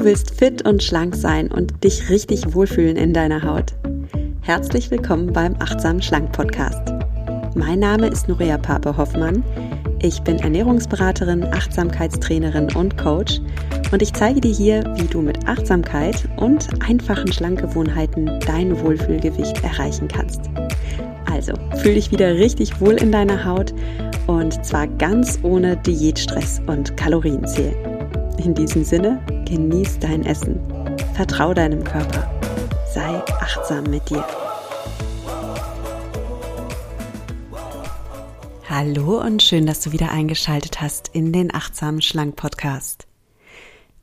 Du willst fit und schlank sein und dich richtig wohlfühlen in deiner Haut. Herzlich willkommen beim Achtsam Schlank Podcast. Mein Name ist Nuria Pape Hoffmann. Ich bin Ernährungsberaterin, Achtsamkeitstrainerin und Coach und ich zeige dir hier, wie du mit Achtsamkeit und einfachen Schlankgewohnheiten dein Wohlfühlgewicht erreichen kannst. Also, fühl dich wieder richtig wohl in deiner Haut und zwar ganz ohne Diätstress und Kalorienzählen. In diesem Sinne, genieß dein Essen, vertrau deinem Körper, sei achtsam mit dir. Hallo und schön, dass du wieder eingeschaltet hast in den Achtsamen Schlank Podcast.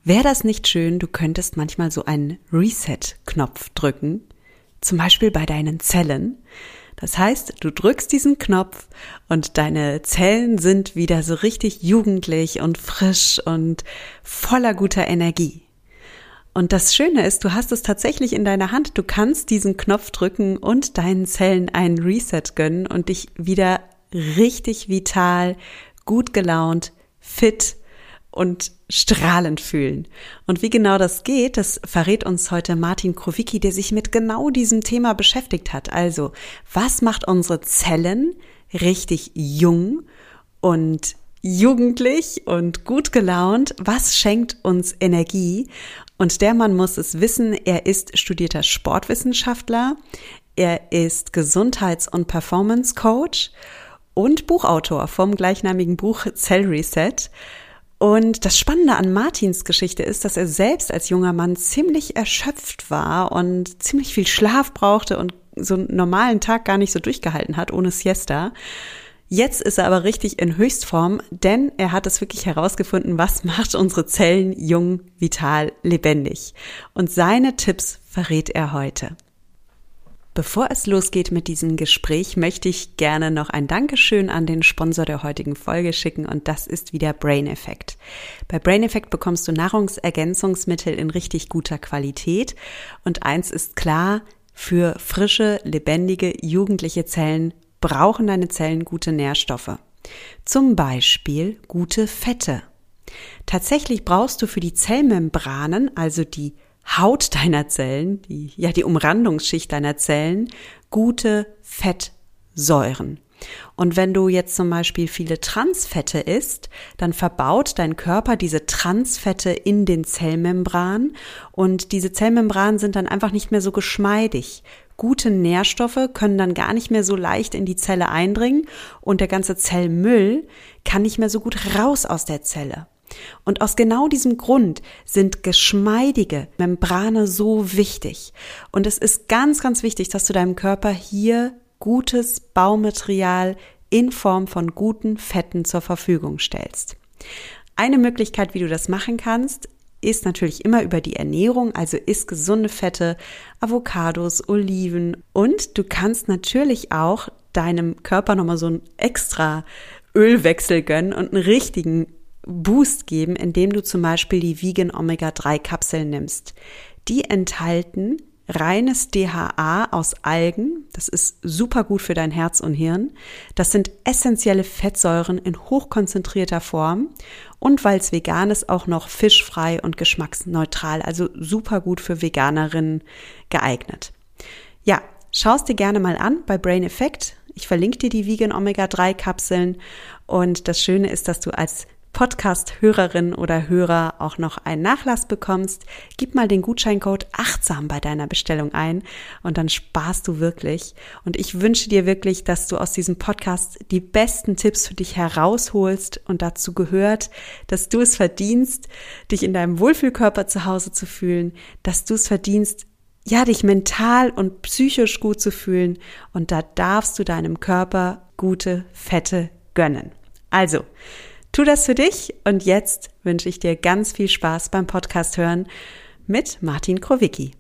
Wäre das nicht schön, du könntest manchmal so einen Reset-Knopf drücken, zum Beispiel bei deinen Zellen, das heißt, du drückst diesen Knopf und deine Zellen sind wieder so richtig jugendlich und frisch und voller guter Energie. Und das Schöne ist, du hast es tatsächlich in deiner Hand. Du kannst diesen Knopf drücken und deinen Zellen einen Reset gönnen und dich wieder richtig vital, gut gelaunt, fit und strahlend fühlen. Und wie genau das geht, das verrät uns heute Martin Krowicki, der sich mit genau diesem Thema beschäftigt hat. Also, was macht unsere Zellen richtig jung und jugendlich und gut gelaunt? Was schenkt uns Energie? Und der Mann muss es wissen, er ist studierter Sportwissenschaftler, er ist Gesundheits- und Performance Coach und Buchautor vom gleichnamigen Buch Cell Reset. Und das Spannende an Martins Geschichte ist, dass er selbst als junger Mann ziemlich erschöpft war und ziemlich viel Schlaf brauchte und so einen normalen Tag gar nicht so durchgehalten hat ohne Siesta. Jetzt ist er aber richtig in Höchstform, denn er hat es wirklich herausgefunden, was macht unsere Zellen jung, vital, lebendig. Und seine Tipps verrät er heute. Bevor es losgeht mit diesem Gespräch, möchte ich gerne noch ein Dankeschön an den Sponsor der heutigen Folge schicken und das ist wieder Brain Effect. Bei Brain Effect bekommst du Nahrungsergänzungsmittel in richtig guter Qualität und eins ist klar, für frische, lebendige, jugendliche Zellen brauchen deine Zellen gute Nährstoffe. Zum Beispiel gute Fette. Tatsächlich brauchst du für die Zellmembranen, also die Haut deiner Zellen, die, ja, die Umrandungsschicht deiner Zellen, gute Fettsäuren. Und wenn du jetzt zum Beispiel viele Transfette isst, dann verbaut dein Körper diese Transfette in den Zellmembran und diese Zellmembranen sind dann einfach nicht mehr so geschmeidig. Gute Nährstoffe können dann gar nicht mehr so leicht in die Zelle eindringen und der ganze Zellmüll kann nicht mehr so gut raus aus der Zelle. Und aus genau diesem Grund sind geschmeidige Membrane so wichtig. Und es ist ganz, ganz wichtig, dass du deinem Körper hier gutes Baumaterial in Form von guten Fetten zur Verfügung stellst. Eine Möglichkeit, wie du das machen kannst, ist natürlich immer über die Ernährung, also isst gesunde Fette, Avocados, Oliven und du kannst natürlich auch deinem Körper nochmal so einen extra Ölwechsel gönnen und einen richtigen Boost geben, indem du zum Beispiel die Vegan Omega-3 Kapseln nimmst. Die enthalten reines DHA aus Algen. Das ist super gut für dein Herz und Hirn. Das sind essentielle Fettsäuren in hochkonzentrierter Form und weil es vegan ist, auch noch fischfrei und geschmacksneutral. Also super gut für Veganerinnen geeignet. Ja, schaust dir gerne mal an bei Brain Effect. Ich verlinke dir die Vegan Omega-3 Kapseln und das Schöne ist, dass du als Podcast-Hörerin oder Hörer auch noch einen Nachlass bekommst, gib mal den Gutscheincode achtsam bei deiner Bestellung ein und dann sparst du wirklich. Und ich wünsche dir wirklich, dass du aus diesem Podcast die besten Tipps für dich herausholst und dazu gehört, dass du es verdienst, dich in deinem Wohlfühlkörper zu Hause zu fühlen, dass du es verdienst, ja, dich mental und psychisch gut zu fühlen und da darfst du deinem Körper gute Fette gönnen. Also, Tu das für dich und jetzt wünsche ich dir ganz viel Spaß beim Podcast hören mit Martin Krowicki.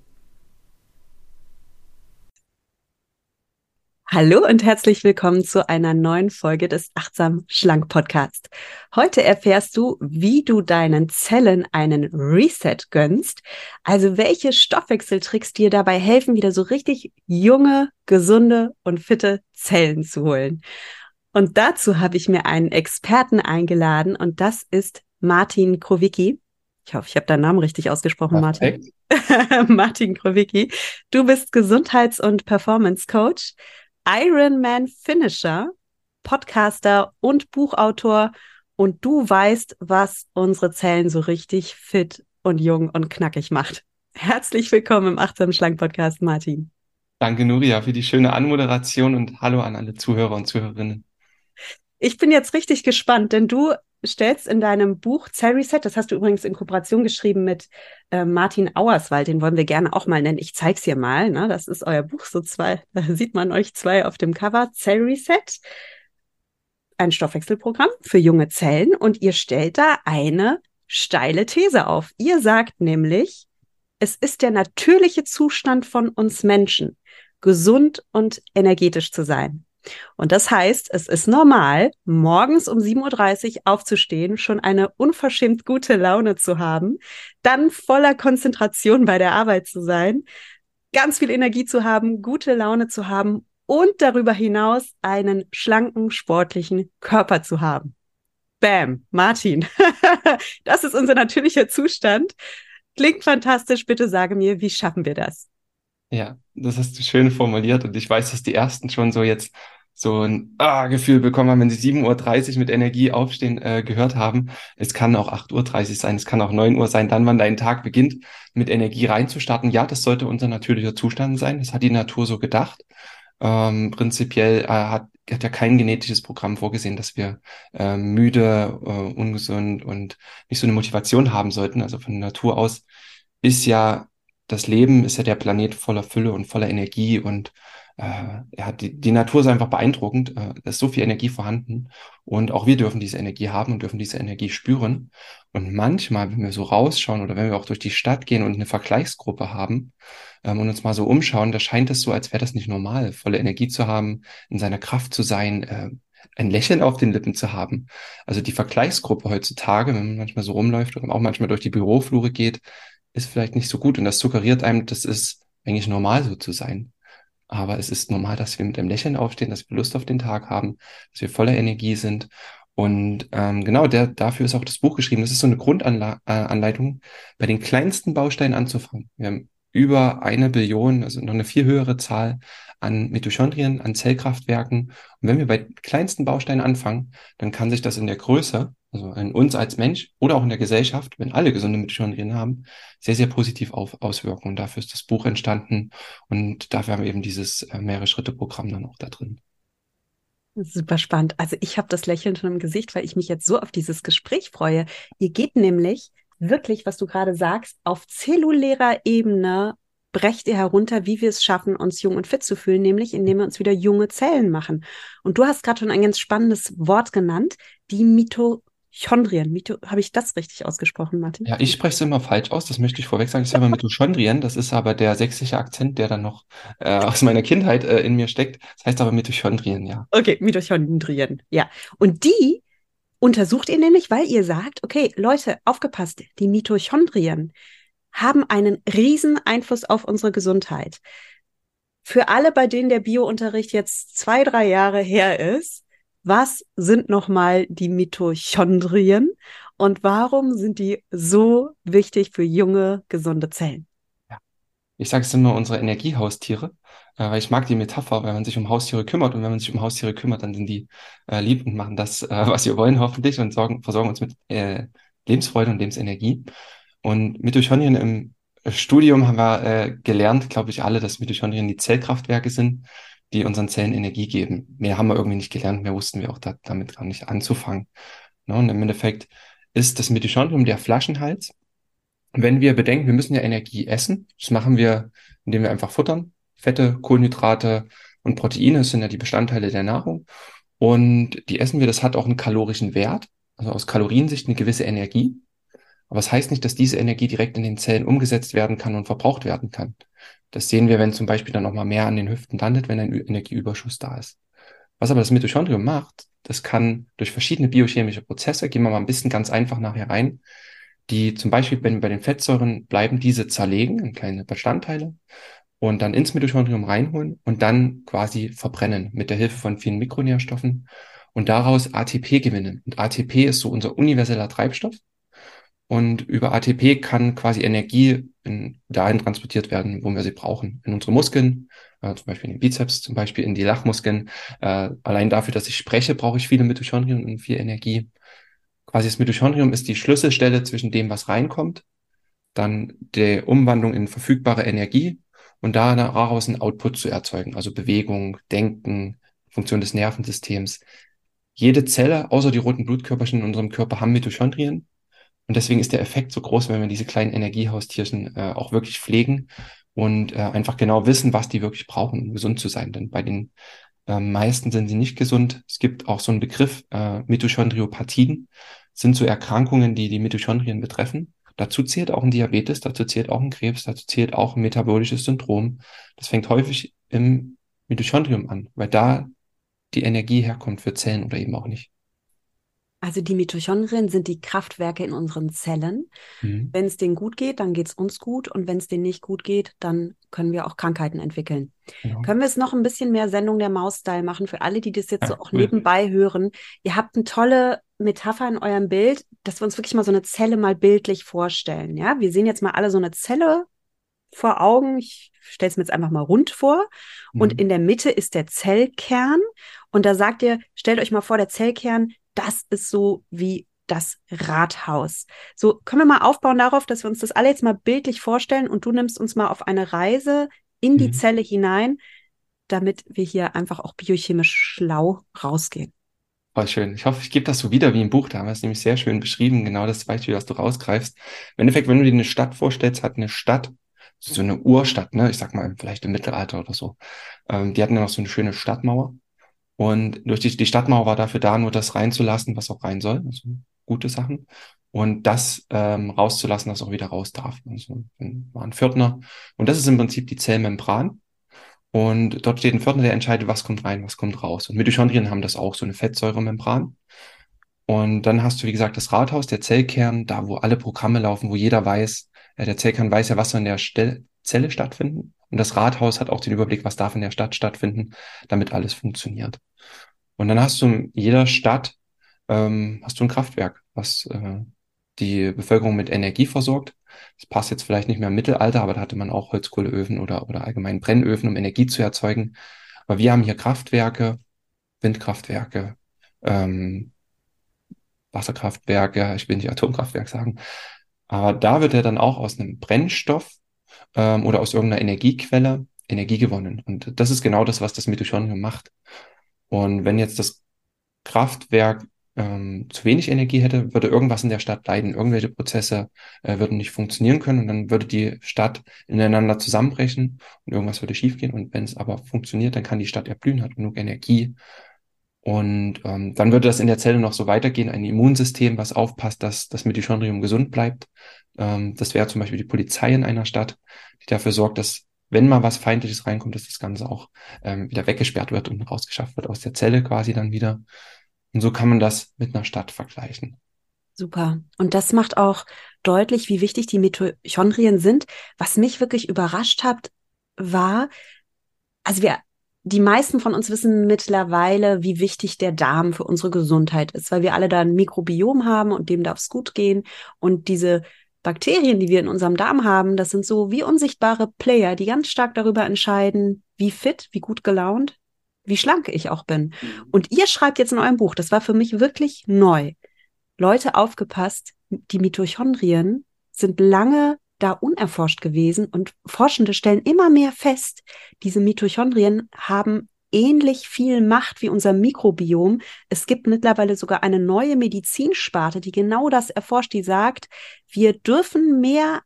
Hallo und herzlich willkommen zu einer neuen Folge des Achtsam Schlank Podcast. Heute erfährst du, wie du deinen Zellen einen Reset gönnst, also welche Stoffwechseltricks dir dabei helfen, wieder so richtig junge, gesunde und fitte Zellen zu holen. Und dazu habe ich mir einen Experten eingeladen und das ist Martin Krowicki. Ich hoffe, ich habe deinen Namen richtig ausgesprochen, Perfekt. Martin. Martin Krowicki. Du bist Gesundheits- und Performance-Coach, Ironman Finisher, Podcaster und Buchautor. Und du weißt, was unsere Zellen so richtig fit und jung und knackig macht. Herzlich willkommen im Achtsam Schlank Podcast, Martin. Danke, Nuria, für die schöne Anmoderation und hallo an alle Zuhörer und Zuhörerinnen. Ich bin jetzt richtig gespannt, denn du stellst in deinem Buch Cell Reset, das hast du übrigens in Kooperation geschrieben mit äh, Martin Auerswald, den wollen wir gerne auch mal nennen. Ich zeig's hier mal, ne? Das ist euer Buch, so zwei, da sieht man euch zwei auf dem Cover. Cell Reset, ein Stoffwechselprogramm für junge Zellen und ihr stellt da eine steile These auf. Ihr sagt nämlich, es ist der natürliche Zustand von uns Menschen, gesund und energetisch zu sein. Und das heißt, es ist normal, morgens um 7.30 Uhr aufzustehen, schon eine unverschämt gute Laune zu haben, dann voller Konzentration bei der Arbeit zu sein, ganz viel Energie zu haben, gute Laune zu haben und darüber hinaus einen schlanken, sportlichen Körper zu haben. Bam, Martin. das ist unser natürlicher Zustand. Klingt fantastisch. Bitte sage mir, wie schaffen wir das? Ja, das hast du schön formuliert und ich weiß, dass die ersten schon so jetzt so ein ah, Gefühl bekommen haben, wenn sie 7.30 Uhr mit Energie aufstehen äh, gehört haben. Es kann auch 8.30 Uhr sein, es kann auch 9 Uhr sein, dann, wann dein Tag beginnt, mit Energie reinzustarten. Ja, das sollte unser natürlicher Zustand sein. Das hat die Natur so gedacht. Ähm, prinzipiell äh, hat, hat ja kein genetisches Programm vorgesehen, dass wir äh, müde, äh, ungesund und nicht so eine Motivation haben sollten. Also von Natur aus ist ja das Leben, ist ja der Planet voller Fülle und voller Energie und äh, ja, die, die Natur ist einfach beeindruckend. Äh, da ist so viel Energie vorhanden. Und auch wir dürfen diese Energie haben und dürfen diese Energie spüren. Und manchmal, wenn wir so rausschauen oder wenn wir auch durch die Stadt gehen und eine Vergleichsgruppe haben ähm, und uns mal so umschauen, da scheint es so, als wäre das nicht normal, volle Energie zu haben, in seiner Kraft zu sein, äh, ein Lächeln auf den Lippen zu haben. Also die Vergleichsgruppe heutzutage, wenn man manchmal so rumläuft oder auch manchmal durch die Büroflure geht, ist vielleicht nicht so gut. Und das suggeriert einem, das ist eigentlich normal so zu sein. Aber es ist normal, dass wir mit einem Lächeln aufstehen, dass wir Lust auf den Tag haben, dass wir voller Energie sind. Und ähm, genau der, dafür ist auch das Buch geschrieben. Das ist so eine Grundanleitung, äh, bei den kleinsten Bausteinen anzufangen. Wir haben über eine Billion, also noch eine viel höhere Zahl an Mitochondrien, an Zellkraftwerken. Und wenn wir bei kleinsten Bausteinen anfangen, dann kann sich das in der Größe also in uns als Mensch oder auch in der Gesellschaft, wenn alle gesunde Mitochondrien haben, sehr, sehr positiv auf, auswirken. Und dafür ist das Buch entstanden und dafür haben wir eben dieses äh, mehrere Schritte-Programm dann auch da drin. Super spannend. Also ich habe das Lächeln schon im Gesicht, weil ich mich jetzt so auf dieses Gespräch freue. Ihr geht nämlich wirklich, was du gerade sagst, auf zellulärer Ebene brecht ihr herunter, wie wir es schaffen, uns jung und fit zu fühlen, nämlich indem wir uns wieder junge Zellen machen. Und du hast gerade schon ein ganz spannendes Wort genannt, die Mito Mitochondrien. Mito Habe ich das richtig ausgesprochen, Martin? Ja, ich spreche es immer falsch aus, das möchte ich vorweg sagen. Ich sage immer Mitochondrien, das ist aber der sächsische Akzent, der dann noch äh, aus meiner Kindheit äh, in mir steckt. Das heißt aber Mitochondrien, ja. Okay, Mitochondrien, ja. Und die untersucht ihr nämlich, weil ihr sagt, okay, Leute, aufgepasst, die Mitochondrien haben einen riesen Einfluss auf unsere Gesundheit. Für alle, bei denen der Biounterricht jetzt zwei, drei Jahre her ist, was sind nochmal die Mitochondrien und warum sind die so wichtig für junge, gesunde Zellen? Ja. Ich sage es immer unsere Energiehaustiere, äh, weil ich mag die Metapher, wenn man sich um Haustiere kümmert und wenn man sich um Haustiere kümmert, dann sind die äh, lieb und machen das, äh, was wir wollen hoffentlich und sorgen, versorgen uns mit äh, Lebensfreude und Lebensenergie. Und Mitochondrien im Studium haben wir äh, gelernt, glaube ich, alle, dass Mitochondrien die Zellkraftwerke sind die unseren Zellen Energie geben. Mehr haben wir irgendwie nicht gelernt, mehr wussten wir auch da, damit gar nicht anzufangen. Ne? Und im Endeffekt ist das Mitochondrium der Flaschenhals. Wenn wir bedenken, wir müssen ja Energie essen, das machen wir, indem wir einfach futtern. Fette, Kohlenhydrate und Proteine sind ja die Bestandteile der Nahrung. Und die essen wir, das hat auch einen kalorischen Wert, also aus Kaloriensicht eine gewisse Energie. Aber es das heißt nicht, dass diese Energie direkt in den Zellen umgesetzt werden kann und verbraucht werden kann. Das sehen wir, wenn zum Beispiel dann nochmal mehr an den Hüften landet, wenn ein Energieüberschuss da ist. Was aber das Mitochondrium macht, das kann durch verschiedene biochemische Prozesse, gehen wir mal ein bisschen ganz einfach nachher rein, die zum Beispiel, wenn bei den Fettsäuren bleiben, diese zerlegen in kleine Bestandteile und dann ins Mitochondrium reinholen und dann quasi verbrennen mit der Hilfe von vielen Mikronährstoffen und daraus ATP gewinnen. Und ATP ist so unser universeller Treibstoff. Und über ATP kann quasi Energie in, dahin transportiert werden, wo wir sie brauchen. In unsere Muskeln, äh, zum Beispiel in den Bizeps, zum Beispiel in die Lachmuskeln. Äh, allein dafür, dass ich spreche, brauche ich viele Mitochondrien und viel Energie. Quasi das Mitochondrium ist die Schlüsselstelle zwischen dem, was reinkommt, dann der Umwandlung in verfügbare Energie und daraus einen Output zu erzeugen, also Bewegung, Denken, Funktion des Nervensystems. Jede Zelle, außer die roten Blutkörperchen in unserem Körper, haben Mitochondrien. Und deswegen ist der Effekt so groß, wenn wir diese kleinen Energiehaustierchen äh, auch wirklich pflegen und äh, einfach genau wissen, was die wirklich brauchen, um gesund zu sein. Denn bei den äh, meisten sind sie nicht gesund. Es gibt auch so einen Begriff, äh, Mitochondriopathien, sind so Erkrankungen, die die Mitochondrien betreffen. Dazu zählt auch ein Diabetes, dazu zählt auch ein Krebs, dazu zählt auch ein metabolisches Syndrom. Das fängt häufig im Mitochondrium an, weil da die Energie herkommt für Zellen oder eben auch nicht. Also die Mitochondrien sind die Kraftwerke in unseren Zellen. Mhm. Wenn es denen gut geht, dann geht es uns gut. Und wenn es denen nicht gut geht, dann können wir auch Krankheiten entwickeln. Genau. Können wir es noch ein bisschen mehr Sendung der Maus-Style machen für alle, die das jetzt ja, so auch cool. nebenbei hören? Ihr habt eine tolle Metapher in eurem Bild, dass wir uns wirklich mal so eine Zelle mal bildlich vorstellen. Ja, wir sehen jetzt mal alle so eine Zelle vor Augen. Ich stelle es mir jetzt einfach mal rund vor. Mhm. Und in der Mitte ist der Zellkern. Und da sagt ihr, stellt euch mal vor, der Zellkern, das ist so wie das Rathaus. So können wir mal aufbauen darauf, dass wir uns das alle jetzt mal bildlich vorstellen und du nimmst uns mal auf eine Reise in die mhm. Zelle hinein, damit wir hier einfach auch biochemisch schlau rausgehen. Oh, schön. Ich hoffe, ich gebe das so wieder wie im Buch. Da haben wir es nämlich sehr schön beschrieben, genau das Beispiel, was du rausgreifst. Im Endeffekt, wenn du dir eine Stadt vorstellst, hat eine Stadt so eine Urstadt, ne? Ich sag mal, vielleicht im Mittelalter oder so. Ähm, die hatten ja noch so eine schöne Stadtmauer. Und durch die, die Stadtmauer war dafür da, nur das reinzulassen, was auch rein soll. Also gute Sachen. Und das ähm, rauszulassen, was auch wieder raus darf. Also war ein Pförtner. Und das ist im Prinzip die Zellmembran. Und dort steht ein Pförtner, der entscheidet, was kommt rein, was kommt raus. Und Mitochondrien haben das auch, so eine Fettsäuremembran. Und dann hast du, wie gesagt, das Rathaus, der Zellkern, da wo alle Programme laufen, wo jeder weiß, äh, der Zellkern weiß ja, was soll in der Stel Zelle stattfinden. Und das Rathaus hat auch den Überblick, was darf in der Stadt stattfinden, damit alles funktioniert. Und dann hast du in jeder Stadt ähm, hast du ein Kraftwerk, was äh, die Bevölkerung mit Energie versorgt. Das passt jetzt vielleicht nicht mehr im Mittelalter, aber da hatte man auch Holzkohleöfen oder, oder allgemein Brennöfen, um Energie zu erzeugen. Aber wir haben hier Kraftwerke, Windkraftwerke, ähm, Wasserkraftwerke, ich will nicht Atomkraftwerk sagen. Aber da wird ja dann auch aus einem Brennstoff ähm, oder aus irgendeiner Energiequelle Energie gewonnen. Und das ist genau das, was das Mitochondrium macht. Und wenn jetzt das Kraftwerk ähm, zu wenig Energie hätte, würde irgendwas in der Stadt leiden. Irgendwelche Prozesse äh, würden nicht funktionieren können und dann würde die Stadt ineinander zusammenbrechen und irgendwas würde schiefgehen. Und wenn es aber funktioniert, dann kann die Stadt erblühen, hat genug Energie. Und ähm, dann würde das in der Zelle noch so weitergehen, ein Immunsystem, was aufpasst, dass das Mitochondrium gesund bleibt. Ähm, das wäre zum Beispiel die Polizei in einer Stadt, die dafür sorgt, dass wenn mal was Feindliches reinkommt, dass das Ganze auch ähm, wieder weggesperrt wird und rausgeschafft wird aus der Zelle quasi dann wieder. Und so kann man das mit einer Stadt vergleichen. Super. Und das macht auch deutlich, wie wichtig die Mitochondrien sind. Was mich wirklich überrascht hat, war, also wir, die meisten von uns wissen mittlerweile, wie wichtig der Darm für unsere Gesundheit ist, weil wir alle da ein Mikrobiom haben und dem darf es gut gehen. Und diese Bakterien, die wir in unserem Darm haben, das sind so wie unsichtbare Player, die ganz stark darüber entscheiden, wie fit, wie gut gelaunt, wie schlank ich auch bin. Mhm. Und ihr schreibt jetzt in eurem Buch, das war für mich wirklich neu. Leute, aufgepasst, die Mitochondrien sind lange da unerforscht gewesen und Forschende stellen immer mehr fest, diese Mitochondrien haben ähnlich viel Macht wie unser Mikrobiom. Es gibt mittlerweile sogar eine neue Medizinsparte, die genau das erforscht, die sagt, wir dürfen mehr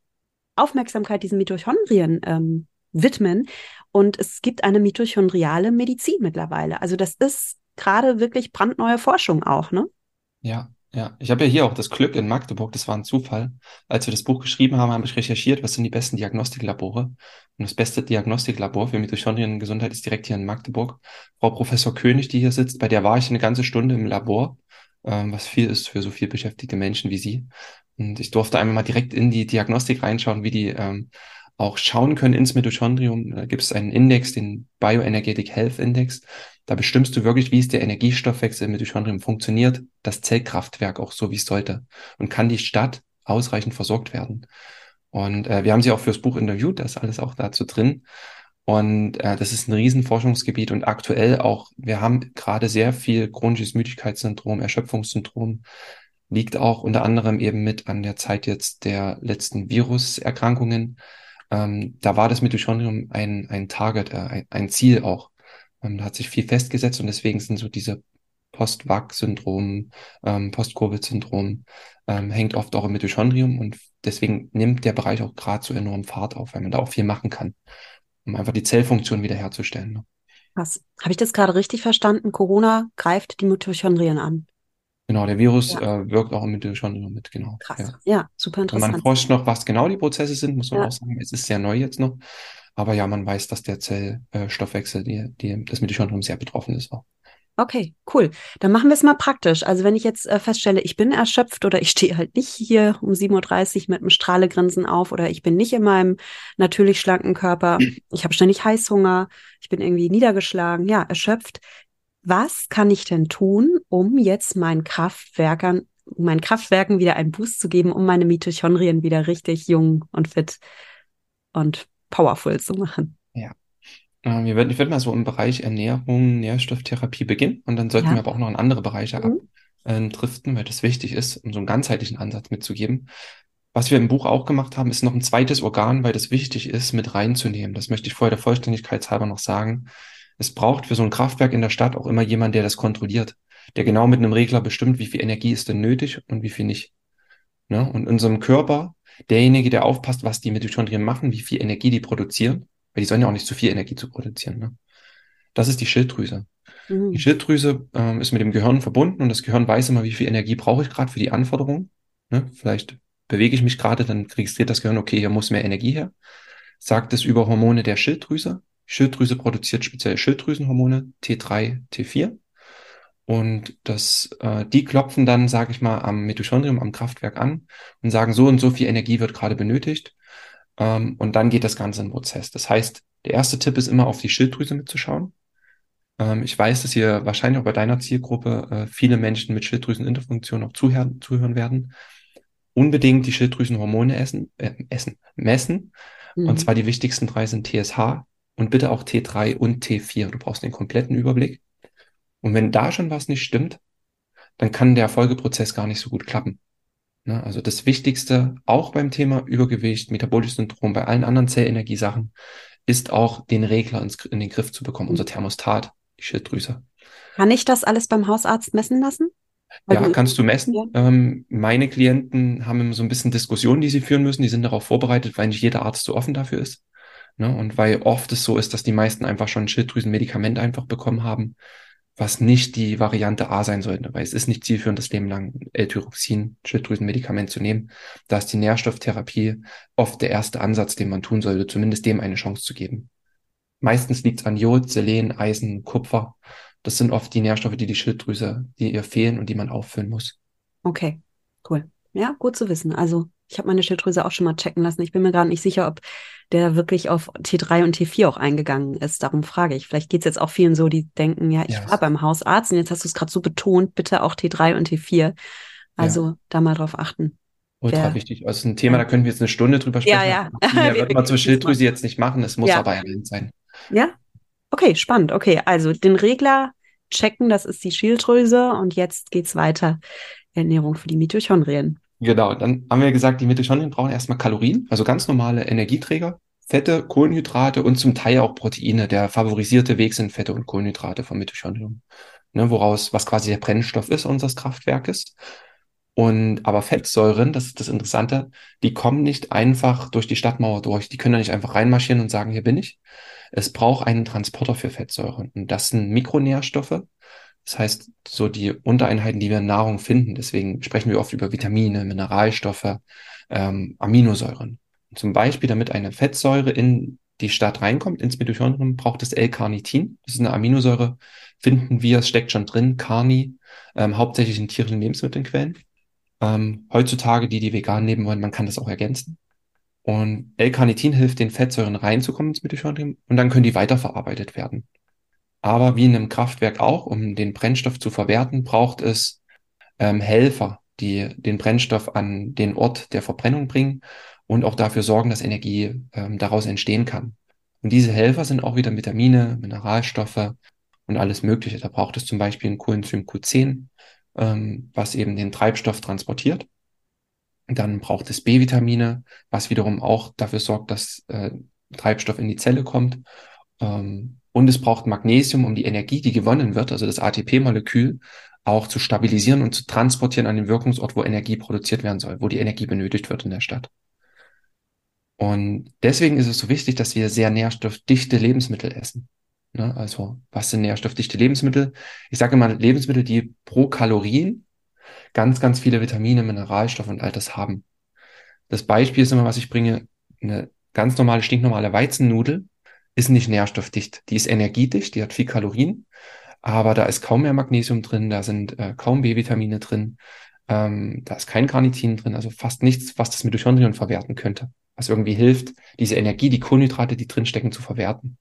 Aufmerksamkeit diesen Mitochondrien ähm, widmen. Und es gibt eine mitochondriale Medizin mittlerweile. Also das ist gerade wirklich brandneue Forschung auch, ne? Ja, ja, ich habe ja hier auch das Glück in Magdeburg, das war ein Zufall. Als wir das Buch geschrieben haben, habe ich recherchiert, was sind die besten Diagnostiklabore. Und das beste Diagnostiklabor für Mitochondriengesundheit ist direkt hier in Magdeburg. Frau Professor König, die hier sitzt, bei der war ich eine ganze Stunde im Labor, ähm, was viel ist für so viel beschäftigte Menschen wie Sie. Und ich durfte einmal mal direkt in die Diagnostik reinschauen, wie die ähm, auch schauen können ins Mitochondrium. Da gibt es einen Index, den Bioenergetic Health Index. Da bestimmst du wirklich, wie es der Energiestoffwechsel im Mitochondrium funktioniert, das Zellkraftwerk auch so, wie es sollte. Und kann die Stadt ausreichend versorgt werden. Und äh, wir haben sie auch fürs Buch interviewt, da ist alles auch dazu drin. Und äh, das ist ein Riesenforschungsgebiet und aktuell auch, wir haben gerade sehr viel chronisches Müdigkeitssyndrom, Erschöpfungssyndrom, liegt auch unter anderem eben mit an der Zeit jetzt der letzten Viruserkrankungen. Ähm, da war das Mitochondrium ein, ein Target, äh, ein, Ziel auch. Ähm, da hat sich viel festgesetzt und deswegen sind so diese Post-Vac-Syndrom, ähm, Post-Covid-Syndrom, ähm, hängt oft auch im Mitochondrium und deswegen nimmt der Bereich auch gerade so enorm Fahrt auf, weil man da auch viel machen kann um einfach die Zellfunktion wiederherzustellen. Ne? Was? Habe ich das gerade richtig verstanden? Corona greift die Mitochondrien an. Genau, der Virus ja. äh, wirkt auch im Mitochondrium mit, genau. Krass. Ja. ja, super interessant. Und man forscht noch, was genau die Prozesse sind, muss man ja. auch sagen. Es ist sehr neu jetzt noch. Aber ja, man weiß, dass der Zellstoffwechsel, die, die, das Mitochondrium sehr betroffen ist auch. Okay, cool. Dann machen wir es mal praktisch. Also wenn ich jetzt äh, feststelle, ich bin erschöpft oder ich stehe halt nicht hier um 7.30 Uhr mit einem Strahlegrinsen auf oder ich bin nicht in meinem natürlich schlanken Körper, ich habe ständig Heißhunger, ich bin irgendwie niedergeschlagen, ja, erschöpft. Was kann ich denn tun, um jetzt meinen Kraftwerkern, meinen Kraftwerken wieder einen Boost zu geben, um meine Mitochondrien wieder richtig jung und fit und powerful zu machen? Ja, ähm, wir würden, ich würde mal so im Bereich Ernährung, Nährstofftherapie beginnen und dann sollten ja. wir aber auch noch in andere Bereiche mhm. abdriften, weil das wichtig ist, um so einen ganzheitlichen Ansatz mitzugeben. Was wir im Buch auch gemacht haben, ist noch ein zweites Organ, weil das wichtig ist, mit reinzunehmen. Das möchte ich vorher der Vollständigkeit halber noch sagen. Es braucht für so ein Kraftwerk in der Stadt auch immer jemand, der das kontrolliert, der genau mit einem Regler bestimmt, wie viel Energie ist denn nötig und wie viel nicht. Ne? Und in unserem Körper, derjenige, der aufpasst, was die Mitochondrien machen, wie viel Energie die produzieren, weil die sollen ja auch nicht zu viel Energie zu produzieren. Ne? Das ist die Schilddrüse. Mhm. Die Schilddrüse ähm, ist mit dem Gehirn verbunden und das Gehirn weiß immer, wie viel Energie brauche ich gerade für die Anforderungen. Ne? Vielleicht bewege ich mich gerade, dann registriert das Gehirn, okay, hier muss mehr Energie her. Sagt es über Hormone der Schilddrüse. Schilddrüse produziert speziell Schilddrüsenhormone T3, T4. Und das, äh, die klopfen dann, sage ich mal, am Mitochondrium, am Kraftwerk an und sagen, so und so viel Energie wird gerade benötigt. Ähm, und dann geht das Ganze in Prozess. Das heißt, der erste Tipp ist immer auf die Schilddrüse mitzuschauen. Ähm, ich weiß, dass hier wahrscheinlich auch bei deiner Zielgruppe äh, viele Menschen mit Schilddrüseninterfunktion auch zuhören, zuhören werden. Unbedingt die Schilddrüsenhormone essen, äh, essen messen. Mhm. Und zwar die wichtigsten drei sind TSH und bitte auch T3 und T4. Du brauchst den kompletten Überblick. Und wenn da schon was nicht stimmt, dann kann der Folgeprozess gar nicht so gut klappen. Ne? Also das Wichtigste auch beim Thema Übergewicht, metabolisches Syndrom, bei allen anderen Zellenergiesachen, ist auch den Regler ins, in den Griff zu bekommen, unser Thermostat, die Schilddrüse. Kann ich das alles beim Hausarzt messen lassen? ja, kannst du messen. Ja. Ähm, meine Klienten haben immer so ein bisschen Diskussionen, die sie führen müssen. Die sind darauf vorbereitet, weil nicht jeder Arzt so offen dafür ist. Ne? Und weil oft es so ist, dass die meisten einfach schon ein Schilddrüsenmedikament einfach bekommen haben, was nicht die Variante A sein sollte, weil es ist nicht zielführend, das Leben lang L-Tyroxin, Schilddrüsenmedikament zu nehmen. Da ist die Nährstofftherapie oft der erste Ansatz, den man tun sollte, zumindest dem eine Chance zu geben. Meistens liegt es an Jod, Selen, Eisen, Kupfer. Das sind oft die Nährstoffe, die die Schilddrüse, die ihr fehlen und die man auffüllen muss. Okay, cool. Ja, gut zu wissen. Also ich habe meine Schilddrüse auch schon mal checken lassen. Ich bin mir gar nicht sicher, ob der wirklich auf T3 und T4 auch eingegangen ist. Darum frage ich. Vielleicht geht es jetzt auch vielen so, die denken, ja, ich yes. war beim Hausarzt und jetzt hast du es gerade so betont, bitte auch T3 und T4. Also ja. da mal drauf achten. Ultra Wer, wichtig. Also ein Thema, da können wir jetzt eine Stunde drüber sprechen. Ja, ja. Mehr wird man zur Schilddrüse jetzt nicht machen. Es muss ja. aber erwähnt sein. Ja. Okay, spannend. Okay, also den Regler checken, das ist die Schilddrüse und jetzt geht's weiter. Ernährung für die Mitochondrien. Genau, dann haben wir gesagt, die Mitochondrien brauchen erstmal Kalorien, also ganz normale Energieträger, Fette, Kohlenhydrate und zum Teil auch Proteine. Der favorisierte Weg sind Fette und Kohlenhydrate vom Mitochondrium, ne, woraus, was quasi der Brennstoff ist unseres Kraftwerkes. Und aber Fettsäuren, das ist das Interessante, die kommen nicht einfach durch die Stadtmauer durch. Die können da nicht einfach reinmarschieren und sagen, hier bin ich. Es braucht einen Transporter für Fettsäuren. Und das sind Mikronährstoffe, das heißt, so die Untereinheiten, die wir in Nahrung finden, deswegen sprechen wir oft über Vitamine, Mineralstoffe, ähm, Aminosäuren. Und zum Beispiel, damit eine Fettsäure in die Stadt reinkommt, ins Mitochondrium, braucht es L-Carnitin. Das ist eine Aminosäure, finden wir, es steckt schon drin, Carni, ähm, hauptsächlich in tierischen Lebensmittelquellen. Ähm, heutzutage, die, die vegan leben wollen, man kann das auch ergänzen. Und L-Carnitin hilft den Fettsäuren reinzukommen ins Mitochondrium und dann können die weiterverarbeitet werden. Aber wie in einem Kraftwerk auch, um den Brennstoff zu verwerten, braucht es ähm, Helfer, die den Brennstoff an den Ort der Verbrennung bringen und auch dafür sorgen, dass Energie ähm, daraus entstehen kann. Und diese Helfer sind auch wieder Vitamine, Mineralstoffe und alles Mögliche. Da braucht es zum Beispiel ein Coenzym Q10, ähm, was eben den Treibstoff transportiert. Dann braucht es B-Vitamine, was wiederum auch dafür sorgt, dass äh, Treibstoff in die Zelle kommt. Ähm, und es braucht Magnesium, um die Energie, die gewonnen wird, also das ATP-Molekül, auch zu stabilisieren und zu transportieren an den Wirkungsort, wo Energie produziert werden soll, wo die Energie benötigt wird in der Stadt. Und deswegen ist es so wichtig, dass wir sehr nährstoffdichte Lebensmittel essen. Ne? Also, was sind nährstoffdichte Lebensmittel? Ich sage immer Lebensmittel, die pro Kalorien ganz, ganz viele Vitamine, Mineralstoffe und all das haben. Das Beispiel ist immer, was ich bringe, eine ganz normale, stinknormale Weizennudel ist nicht nährstoffdicht. Die ist energiedicht, die hat viel Kalorien, aber da ist kaum mehr Magnesium drin, da sind äh, kaum B-Vitamine drin, ähm, da ist kein Carnitin drin, also fast nichts, was das Mitochondrion verwerten könnte, was irgendwie hilft, diese Energie, die Kohlenhydrate, die drinstecken, zu verwerten.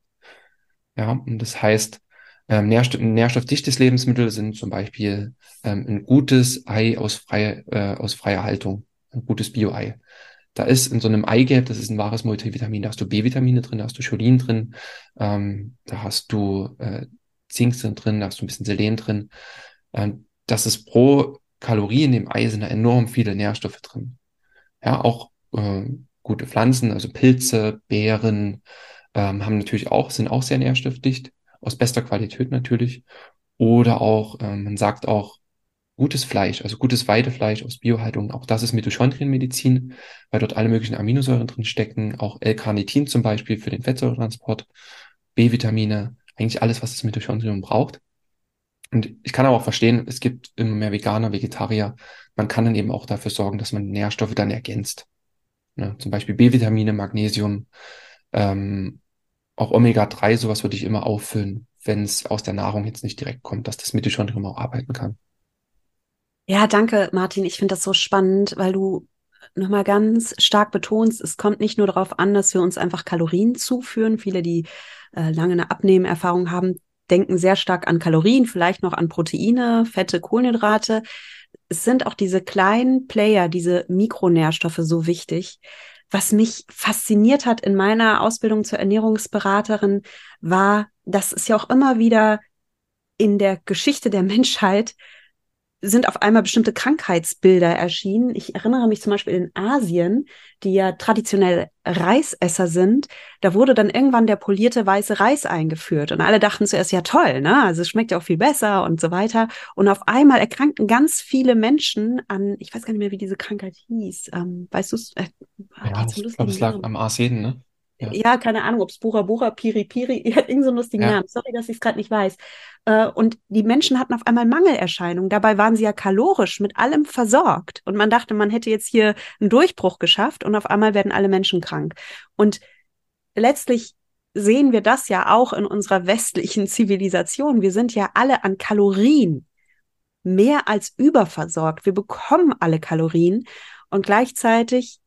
Ja, und das heißt, ähm, Nährstoff, nährstoffdichtes Lebensmittel sind zum Beispiel ähm, ein gutes Ei aus, frei, äh, aus freier Haltung, ein gutes Bio-Ei. Da ist in so einem Eigelb, das ist ein wahres Multivitamin, da hast du B-Vitamine drin, da hast du Cholin drin, ähm, da hast du äh, Zink drin, da hast du ein bisschen Selen drin. Ähm, das ist pro Kalorie in dem Ei sind da enorm viele Nährstoffe drin. Ja, auch äh, gute Pflanzen, also Pilze, Beeren, ähm, haben natürlich auch, sind auch sehr nährstoffdicht, aus bester Qualität natürlich. Oder auch, ähm, man sagt auch, gutes Fleisch, also gutes Weidefleisch aus Biohaltung, auch das ist Mitochondrienmedizin, weil dort alle möglichen Aminosäuren drin stecken, auch L-Carnitin zum Beispiel für den Fettsäuretransport, B-Vitamine, eigentlich alles, was das Mitochondrium braucht. Und ich kann aber auch verstehen, es gibt immer mehr Veganer, Vegetarier. Man kann dann eben auch dafür sorgen, dass man Nährstoffe dann ergänzt. Ne? Zum Beispiel B-Vitamine, Magnesium, ähm, auch Omega-3, sowas würde ich immer auffüllen, wenn es aus der Nahrung jetzt nicht direkt kommt, dass das Mitochondrium auch arbeiten kann. Ja, danke, Martin. Ich finde das so spannend, weil du nochmal ganz stark betonst, es kommt nicht nur darauf an, dass wir uns einfach Kalorien zuführen. Viele, die äh, lange eine Abnehmerfahrung haben, denken sehr stark an Kalorien, vielleicht noch an Proteine, Fette, Kohlenhydrate. Es sind auch diese kleinen Player, diese Mikronährstoffe so wichtig. Was mich fasziniert hat in meiner Ausbildung zur Ernährungsberaterin war, dass es ja auch immer wieder in der Geschichte der Menschheit sind auf einmal bestimmte Krankheitsbilder erschienen. Ich erinnere mich zum Beispiel in Asien, die ja traditionell Reisesser sind, da wurde dann irgendwann der polierte weiße Reis eingeführt und alle dachten zuerst, ja toll, ne? Also es schmeckt ja auch viel besser und so weiter. Und auf einmal erkrankten ganz viele Menschen an, ich weiß gar nicht mehr, wie diese Krankheit hieß. Ähm, weißt du es? Äh, ja, ich glaube, es lag am Arsen, ne? Ja. ja, keine Ahnung, ob es Bura Bura, Piri Piri, hat irgendeinen so lustigen ja. Namen. Sorry, dass ich es gerade nicht weiß. Äh, und die Menschen hatten auf einmal Mangelerscheinungen. Dabei waren sie ja kalorisch mit allem versorgt. Und man dachte, man hätte jetzt hier einen Durchbruch geschafft und auf einmal werden alle Menschen krank. Und letztlich sehen wir das ja auch in unserer westlichen Zivilisation. Wir sind ja alle an Kalorien mehr als überversorgt. Wir bekommen alle Kalorien und gleichzeitig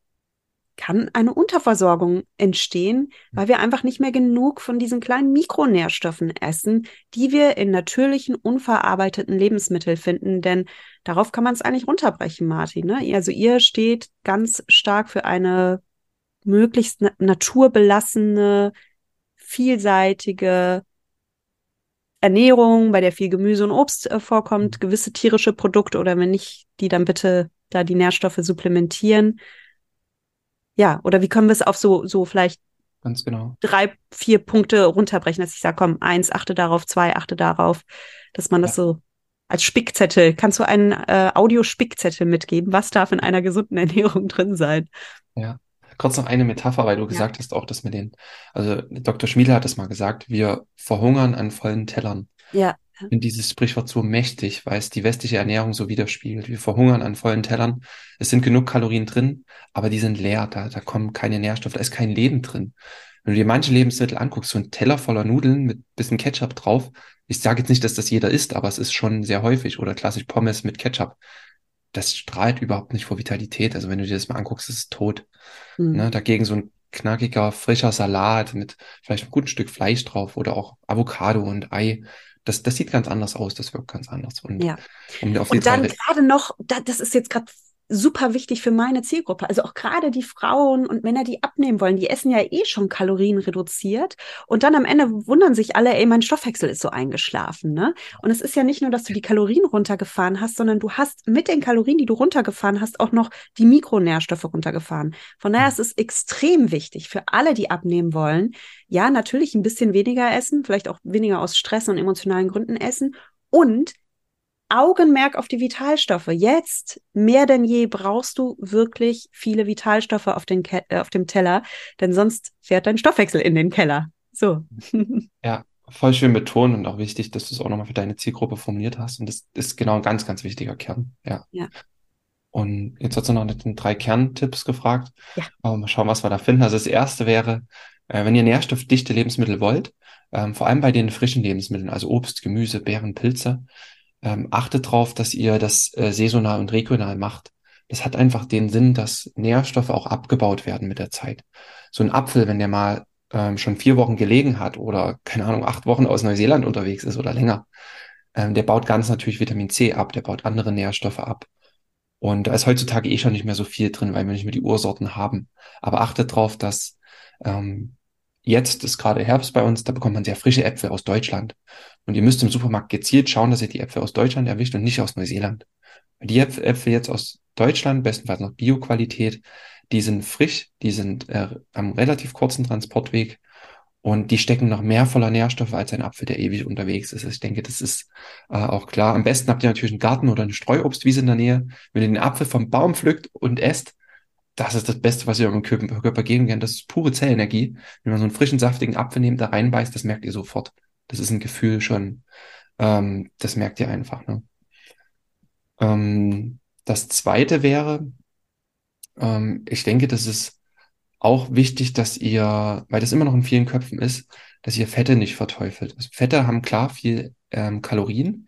kann eine Unterversorgung entstehen, weil wir einfach nicht mehr genug von diesen kleinen Mikronährstoffen essen, die wir in natürlichen, unverarbeiteten Lebensmitteln finden. Denn darauf kann man es eigentlich runterbrechen, Martin. Ne? Also ihr steht ganz stark für eine möglichst na naturbelassene, vielseitige Ernährung, bei der viel Gemüse und Obst äh, vorkommt, gewisse tierische Produkte oder wenn nicht, die dann bitte da die Nährstoffe supplementieren ja, oder wie können wir es auf so, so vielleicht ganz genau drei, vier Punkte runterbrechen, dass ich sage, komm, eins, achte darauf, zwei, achte darauf, dass man das ja. so als Spickzettel, kannst du einen äh, Audio-Spickzettel mitgeben? Was darf in einer gesunden Ernährung drin sein? Ja. Kurz noch eine Metapher, weil du ja. gesagt hast, auch das mit den, also Dr. Schmiedel hat das mal gesagt, wir verhungern an vollen Tellern. Ja. Ich finde dieses Sprichwort so mächtig, weil es die westliche Ernährung so widerspiegelt. Wir verhungern an vollen Tellern. Es sind genug Kalorien drin, aber die sind leer. Da, da kommen keine Nährstoffe, da ist kein Leben drin. Wenn du dir manche Lebensmittel anguckst, so ein Teller voller Nudeln mit bisschen Ketchup drauf. Ich sage jetzt nicht, dass das jeder isst, aber es ist schon sehr häufig. Oder klassisch Pommes mit Ketchup. Das strahlt überhaupt nicht vor Vitalität. Also wenn du dir das mal anguckst, ist es tot. Mhm. Ne? Dagegen so ein knackiger, frischer Salat mit vielleicht einem guten Stück Fleisch drauf oder auch Avocado und Ei das, das sieht ganz anders aus, das wirkt ganz anders. Und, ja. um auf und dann gerade noch, das ist jetzt gerade super wichtig für meine Zielgruppe. Also auch gerade die Frauen und Männer, die abnehmen wollen, die essen ja eh schon Kalorien reduziert und dann am Ende wundern sich alle, ey, mein Stoffwechsel ist so eingeschlafen, ne? Und es ist ja nicht nur, dass du die Kalorien runtergefahren hast, sondern du hast mit den Kalorien, die du runtergefahren hast, auch noch die Mikronährstoffe runtergefahren. Von daher ist es extrem wichtig für alle, die abnehmen wollen, ja, natürlich ein bisschen weniger essen, vielleicht auch weniger aus Stress und emotionalen Gründen essen und Augenmerk auf die Vitalstoffe. Jetzt mehr denn je brauchst du wirklich viele Vitalstoffe auf, den Ke äh, auf dem Teller, denn sonst fährt dein Stoffwechsel in den Keller. So. ja, voll schön betonen und auch wichtig, dass du es auch nochmal für deine Zielgruppe formuliert hast. Und das ist genau ein ganz, ganz wichtiger Kern. Ja. ja. Und jetzt hast du noch nach den drei Kerntipps gefragt. Ja. Aber mal schauen, was wir da finden. Also das erste wäre, äh, wenn ihr nährstoffdichte Lebensmittel wollt, ähm, vor allem bei den frischen Lebensmitteln, also Obst, Gemüse, Beeren, Pilze, ähm, achtet darauf, dass ihr das äh, saisonal und regional macht. Das hat einfach den Sinn, dass Nährstoffe auch abgebaut werden mit der Zeit. So ein Apfel, wenn der mal ähm, schon vier Wochen gelegen hat oder, keine Ahnung, acht Wochen aus Neuseeland unterwegs ist oder länger, ähm, der baut ganz natürlich Vitamin C ab, der baut andere Nährstoffe ab. Und da ist heutzutage eh schon nicht mehr so viel drin, weil wir nicht mehr die Ursorten haben. Aber achtet darauf, dass ähm, jetzt ist gerade Herbst bei uns, da bekommt man sehr frische Äpfel aus Deutschland. Und ihr müsst im Supermarkt gezielt schauen, dass ihr die Äpfel aus Deutschland erwischt und nicht aus Neuseeland. Die Äpfel jetzt aus Deutschland, bestenfalls noch Bio-Qualität, die sind frisch, die sind äh, am relativ kurzen Transportweg und die stecken noch mehr voller Nährstoffe als ein Apfel, der ewig unterwegs ist. Ich denke, das ist äh, auch klar. Am besten habt ihr natürlich einen Garten oder eine Streuobstwiese in der Nähe. Wenn ihr den Apfel vom Baum pflückt und esst, das ist das Beste, was ihr eurem Körper geben könnt. Das ist pure Zellenergie. Wenn man so einen frischen, saftigen Apfel nehmt, da reinbeißt, das merkt ihr sofort. Das ist ein Gefühl schon, ähm, das merkt ihr einfach. Ne? Ähm, das zweite wäre, ähm, ich denke, das ist auch wichtig, dass ihr, weil das immer noch in vielen Köpfen ist, dass ihr Fette nicht verteufelt. Also Fette haben klar viel ähm, Kalorien,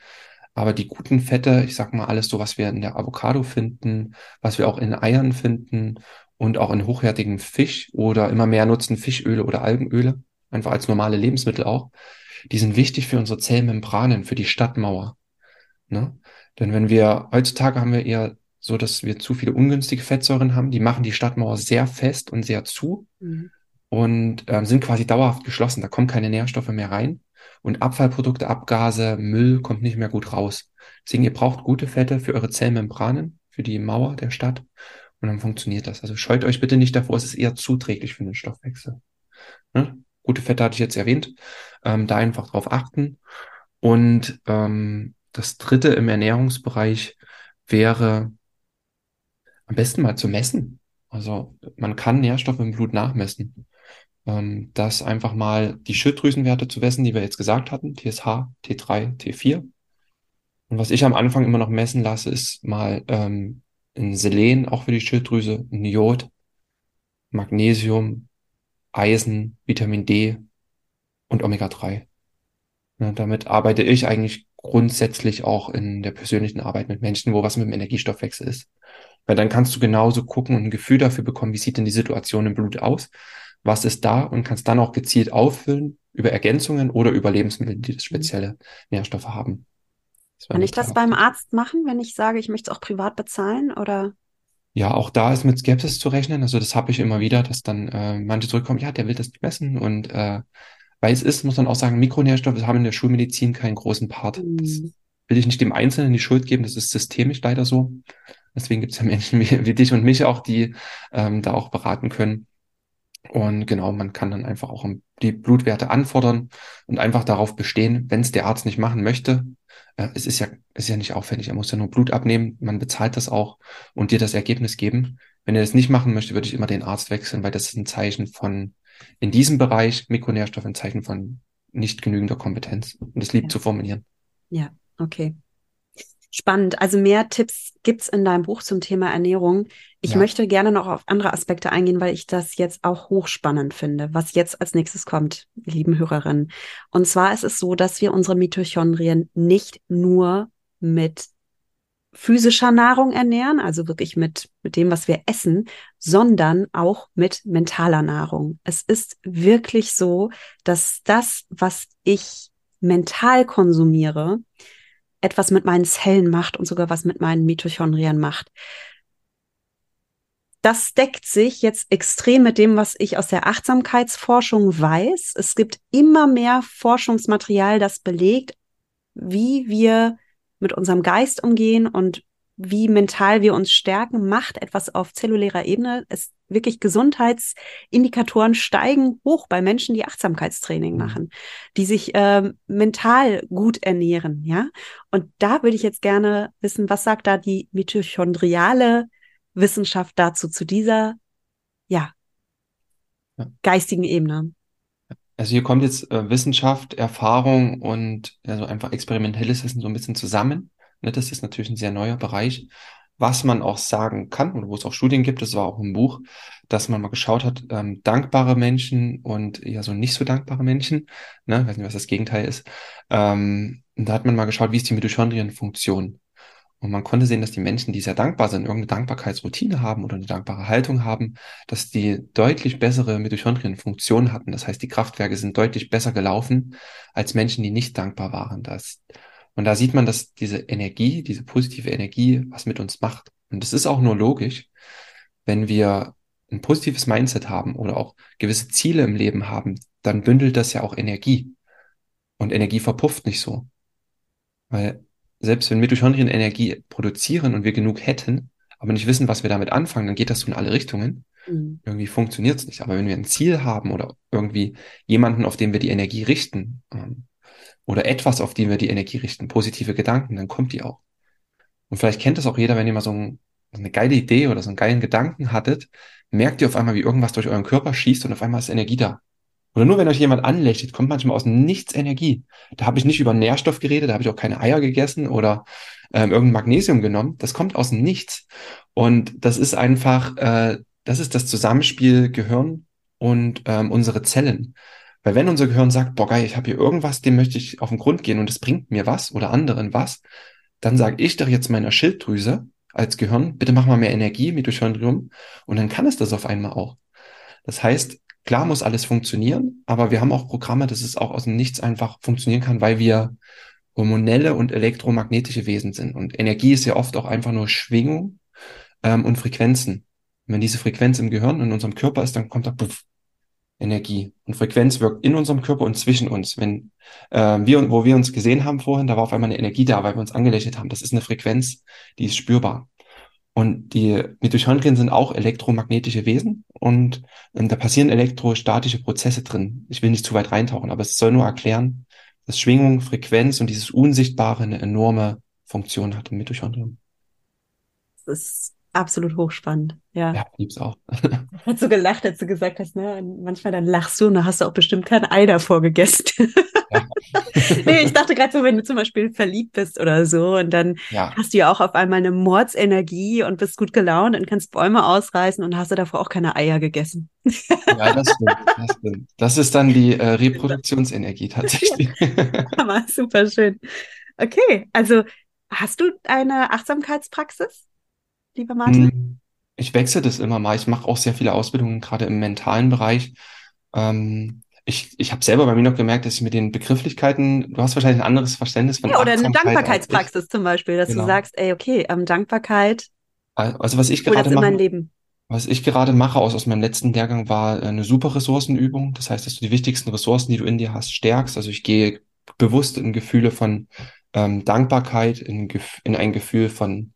aber die guten Fette, ich sag mal alles so, was wir in der Avocado finden, was wir auch in Eiern finden und auch in hochwertigem Fisch oder immer mehr nutzen Fischöle oder Algenöle, einfach als normale Lebensmittel auch, die sind wichtig für unsere Zellmembranen, für die Stadtmauer. Ne? Denn wenn wir, heutzutage haben wir eher so, dass wir zu viele ungünstige Fettsäuren haben, die machen die Stadtmauer sehr fest und sehr zu mhm. und äh, sind quasi dauerhaft geschlossen. Da kommen keine Nährstoffe mehr rein und Abfallprodukte, Abgase, Müll kommt nicht mehr gut raus. Deswegen, ihr braucht gute Fette für eure Zellmembranen, für die Mauer der Stadt und dann funktioniert das. Also scheut euch bitte nicht davor, es ist eher zuträglich für den Stoffwechsel. Ne? Gute Fette hatte ich jetzt erwähnt, ähm, da einfach drauf achten. Und ähm, das dritte im Ernährungsbereich wäre am besten mal zu messen. Also man kann Nährstoffe im Blut nachmessen ähm, das einfach mal die Schilddrüsenwerte zu messen, die wir jetzt gesagt hatten, TSH, T3, T4. Und was ich am Anfang immer noch messen lasse, ist mal ähm, ein Selen, auch für die Schilddrüse, ein Jod, Magnesium, Eisen, Vitamin D und Omega-3. Ja, damit arbeite ich eigentlich grundsätzlich auch in der persönlichen Arbeit mit Menschen, wo was mit dem Energiestoffwechsel ist. Weil dann kannst du genauso gucken und ein Gefühl dafür bekommen, wie sieht denn die Situation im Blut aus was ist da und kannst dann auch gezielt auffüllen über Ergänzungen oder über Lebensmittel, die das mhm. spezielle Nährstoffe haben. Kann ich das beim Arzt machen, wenn ich sage, ich möchte es auch privat bezahlen oder? Ja, auch da ist mit Skepsis zu rechnen. Also das habe ich immer wieder, dass dann äh, manche zurückkommen, ja, der will das nicht messen und äh, weil es ist, muss man auch sagen, Mikronährstoffe haben in der Schulmedizin keinen großen Part. Mhm. Das will ich nicht dem Einzelnen die Schuld geben, das ist systemisch leider so. Deswegen gibt es ja Menschen wie, wie dich und mich auch, die ähm, da auch beraten können. Und genau, man kann dann einfach auch die Blutwerte anfordern und einfach darauf bestehen, wenn es der Arzt nicht machen möchte. Äh, es ist ja, ist ja nicht aufwendig. Er muss ja nur Blut abnehmen. Man bezahlt das auch und dir das Ergebnis geben. Wenn er das nicht machen möchte, würde ich immer den Arzt wechseln, weil das ist ein Zeichen von, in diesem Bereich Mikronährstoff, ein Zeichen von nicht genügender Kompetenz. Und das lieb ja. zu formulieren. Ja, okay. Spannend. Also mehr Tipps gibt's in deinem Buch zum Thema Ernährung. Ich ja. möchte gerne noch auf andere Aspekte eingehen, weil ich das jetzt auch hochspannend finde, was jetzt als nächstes kommt, lieben Hörerinnen. Und zwar ist es so, dass wir unsere Mitochondrien nicht nur mit physischer Nahrung ernähren, also wirklich mit, mit dem, was wir essen, sondern auch mit mentaler Nahrung. Es ist wirklich so, dass das, was ich mental konsumiere, etwas mit meinen Zellen macht und sogar was mit meinen Mitochondrien macht. Das deckt sich jetzt extrem mit dem, was ich aus der Achtsamkeitsforschung weiß. Es gibt immer mehr Forschungsmaterial, das belegt, wie wir mit unserem Geist umgehen und wie mental wir uns stärken, macht etwas auf zellulärer Ebene. Es wirklich Gesundheitsindikatoren steigen hoch bei Menschen, die Achtsamkeitstraining mhm. machen, die sich äh, mental gut ernähren, ja. Und da würde ich jetzt gerne wissen, was sagt da die mitochondriale Wissenschaft dazu, zu dieser, ja, ja. geistigen Ebene? Also hier kommt jetzt äh, Wissenschaft, Erfahrung und also einfach experimentelles Wissen so ein bisschen zusammen. Ne, das ist natürlich ein sehr neuer Bereich. Was man auch sagen kann, und wo es auch Studien gibt, das war auch ein Buch, dass man mal geschaut hat, ähm, dankbare Menschen und ja so nicht so dankbare Menschen, ne, weiß nicht, was das Gegenteil ist. Ähm, da hat man mal geschaut, wie ist die Mitochondrienfunktion. Und man konnte sehen, dass die Menschen, die sehr dankbar sind, irgendeine Dankbarkeitsroutine haben oder eine dankbare Haltung haben, dass die deutlich bessere Mitochondrienfunktion hatten. Das heißt, die Kraftwerke sind deutlich besser gelaufen als Menschen, die nicht dankbar waren. Das und da sieht man, dass diese Energie, diese positive Energie, was mit uns macht. Und das ist auch nur logisch, wenn wir ein positives Mindset haben oder auch gewisse Ziele im Leben haben, dann bündelt das ja auch Energie. Und Energie verpufft nicht so. Weil selbst wenn Mitochondrien Energie produzieren und wir genug hätten, aber nicht wissen, was wir damit anfangen, dann geht das so in alle Richtungen. Mhm. Irgendwie funktioniert es nicht. Aber wenn wir ein Ziel haben oder irgendwie jemanden, auf den wir die Energie richten, ähm, oder etwas, auf dem wir die Energie richten, positive Gedanken, dann kommt die auch. Und vielleicht kennt das auch jeder, wenn ihr mal so, ein, so eine geile Idee oder so einen geilen Gedanken hattet, merkt ihr auf einmal, wie irgendwas durch euren Körper schießt und auf einmal ist Energie da. Oder nur wenn euch jemand anlächelt, kommt manchmal aus nichts Energie. Da habe ich nicht über Nährstoff geredet, da habe ich auch keine Eier gegessen oder ähm, irgendein Magnesium genommen. Das kommt aus nichts. Und das ist einfach, äh, das ist das Zusammenspiel Gehirn und ähm, unsere Zellen. Weil wenn unser Gehirn sagt, boah geil, ich habe hier irgendwas, dem möchte ich auf den Grund gehen und es bringt mir was oder anderen was, dann sage ich doch jetzt meiner Schilddrüse als Gehirn, bitte mach mal mehr Energie, Mitochondrium, und dann kann es das auf einmal auch. Das heißt, klar muss alles funktionieren, aber wir haben auch Programme, dass es auch aus dem Nichts einfach funktionieren kann, weil wir hormonelle und elektromagnetische Wesen sind. Und Energie ist ja oft auch einfach nur Schwingung ähm, und Frequenzen. Und wenn diese Frequenz im Gehirn, in unserem Körper ist, dann kommt da puff, Energie. Und Frequenz wirkt in unserem Körper und zwischen uns. Wenn äh, wir, wo wir uns gesehen haben vorhin, da war auf einmal eine Energie da, weil wir uns angelächelt haben. Das ist eine Frequenz, die ist spürbar. Und die Mitochondrien sind auch elektromagnetische Wesen und ähm, da passieren elektrostatische Prozesse drin. Ich will nicht zu weit reintauchen, aber es soll nur erklären, dass Schwingung, Frequenz und dieses Unsichtbare eine enorme Funktion hat im Mitochondrium. Das ist absolut hochspannend. Ja, ja lieb's auch. Hat so gelacht, als du gesagt hast, ne? manchmal dann lachst du und da hast du auch bestimmt kein Ei davor gegessen. Ja. nee, ich dachte gerade so, wenn du zum Beispiel verliebt bist oder so und dann ja. hast du ja auch auf einmal eine Mordsenergie und bist gut gelaunt und kannst Bäume ausreißen und hast du davor auch keine Eier gegessen. ja, das stimmt. Das, stimmt. das ist dann die äh, Reproduktionsenergie tatsächlich. Hammer, super schön. Okay, also hast du eine Achtsamkeitspraxis? Lieber Martin? Hm, ich wechsle das immer mal. Ich mache auch sehr viele Ausbildungen, gerade im mentalen Bereich. Ähm, ich ich habe selber bei mir noch gemerkt, dass ich mit den Begrifflichkeiten, du hast wahrscheinlich ein anderes Verständnis von Ja, oder eine Dankbarkeitspraxis zum Beispiel, dass genau. du sagst, ey, okay, ähm, Dankbarkeit. Also was ich gerade mache, was ich gerade mache aus, aus meinem letzten Lehrgang war eine super Ressourcenübung. Das heißt, dass du die wichtigsten Ressourcen, die du in dir hast, stärkst. Also ich gehe bewusst in Gefühle von ähm, Dankbarkeit, in, in ein Gefühl von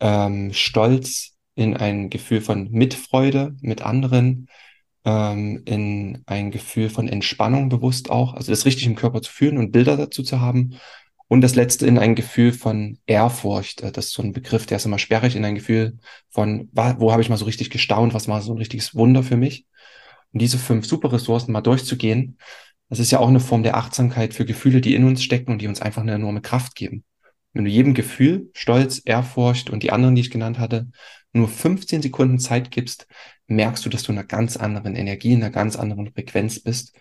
ähm, Stolz, in ein Gefühl von Mitfreude mit anderen, ähm, in ein Gefühl von Entspannung bewusst auch, also das richtig im Körper zu fühlen und Bilder dazu zu haben. Und das letzte in ein Gefühl von Ehrfurcht. Äh, das ist so ein Begriff, der ist immer sperrig, in ein Gefühl von, wo habe ich mal so richtig gestaunt, was war so ein richtiges Wunder für mich. Und diese fünf super Ressourcen mal durchzugehen, das ist ja auch eine Form der Achtsamkeit für Gefühle, die in uns stecken und die uns einfach eine enorme Kraft geben. Wenn du jedem Gefühl, Stolz, Ehrfurcht und die anderen, die ich genannt hatte, nur 15 Sekunden Zeit gibst, merkst du, dass du in einer ganz anderen Energie, in einer ganz anderen Frequenz bist.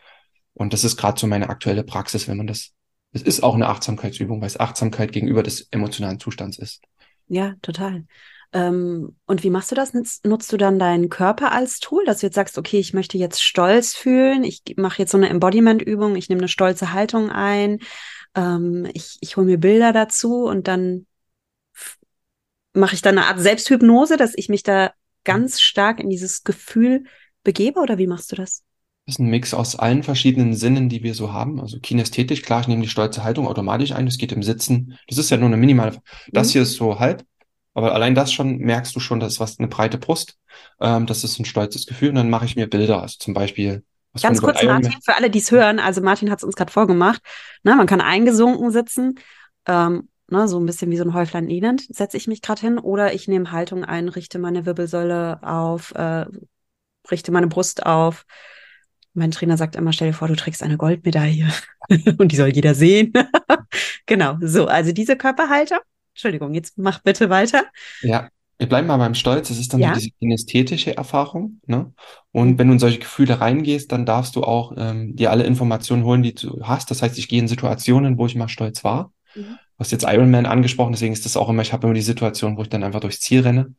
Und das ist gerade so meine aktuelle Praxis, wenn man das, es ist auch eine Achtsamkeitsübung, weil es Achtsamkeit gegenüber des emotionalen Zustands ist. Ja, total. Ähm, und wie machst du das? Nutzt, du dann deinen Körper als Tool, dass du jetzt sagst, okay, ich möchte jetzt stolz fühlen, ich mache jetzt so eine Embodiment-Übung, ich nehme eine stolze Haltung ein, ähm, ich, ich hole mir Bilder dazu und dann mache ich da eine Art Selbsthypnose, dass ich mich da ganz stark in dieses Gefühl begebe oder wie machst du das? Das ist ein Mix aus allen verschiedenen Sinnen, die wir so haben. Also kinästhetisch, klar, ich nehme die stolze Haltung automatisch ein. Das geht im Sitzen. Das ist ja nur eine minimale. Das mhm. hier ist so halb. Aber allein das schon merkst du schon, das ist was eine breite Brust. Ähm, das ist ein stolzes Gefühl. Und dann mache ich mir Bilder. Also zum Beispiel. Was Ganz kurz, Martin, für alle, die es hören. Also Martin hat es uns gerade vorgemacht. Na, man kann eingesunken sitzen. Ähm, ne, so ein bisschen wie so ein Häuflein elend, setze ich mich gerade hin. Oder ich nehme Haltung ein, richte meine Wirbelsäule auf, äh, richte meine Brust auf. Mein Trainer sagt immer, stell dir vor, du trägst eine Goldmedaille und die soll jeder sehen. genau, so, also diese Körperhalter. Entschuldigung, jetzt mach bitte weiter. Ja, wir bleiben mal beim Stolz. Das ist dann ja. so diese kinästhetische Erfahrung. Ne? Und mhm. wenn du in solche Gefühle reingehst, dann darfst du auch ähm, dir alle Informationen holen, die du hast. Das heißt, ich gehe in Situationen, wo ich mal stolz war. Mhm. Du hast jetzt Ironman angesprochen, deswegen ist das auch immer, ich habe immer die Situation, wo ich dann einfach durchs Ziel renne.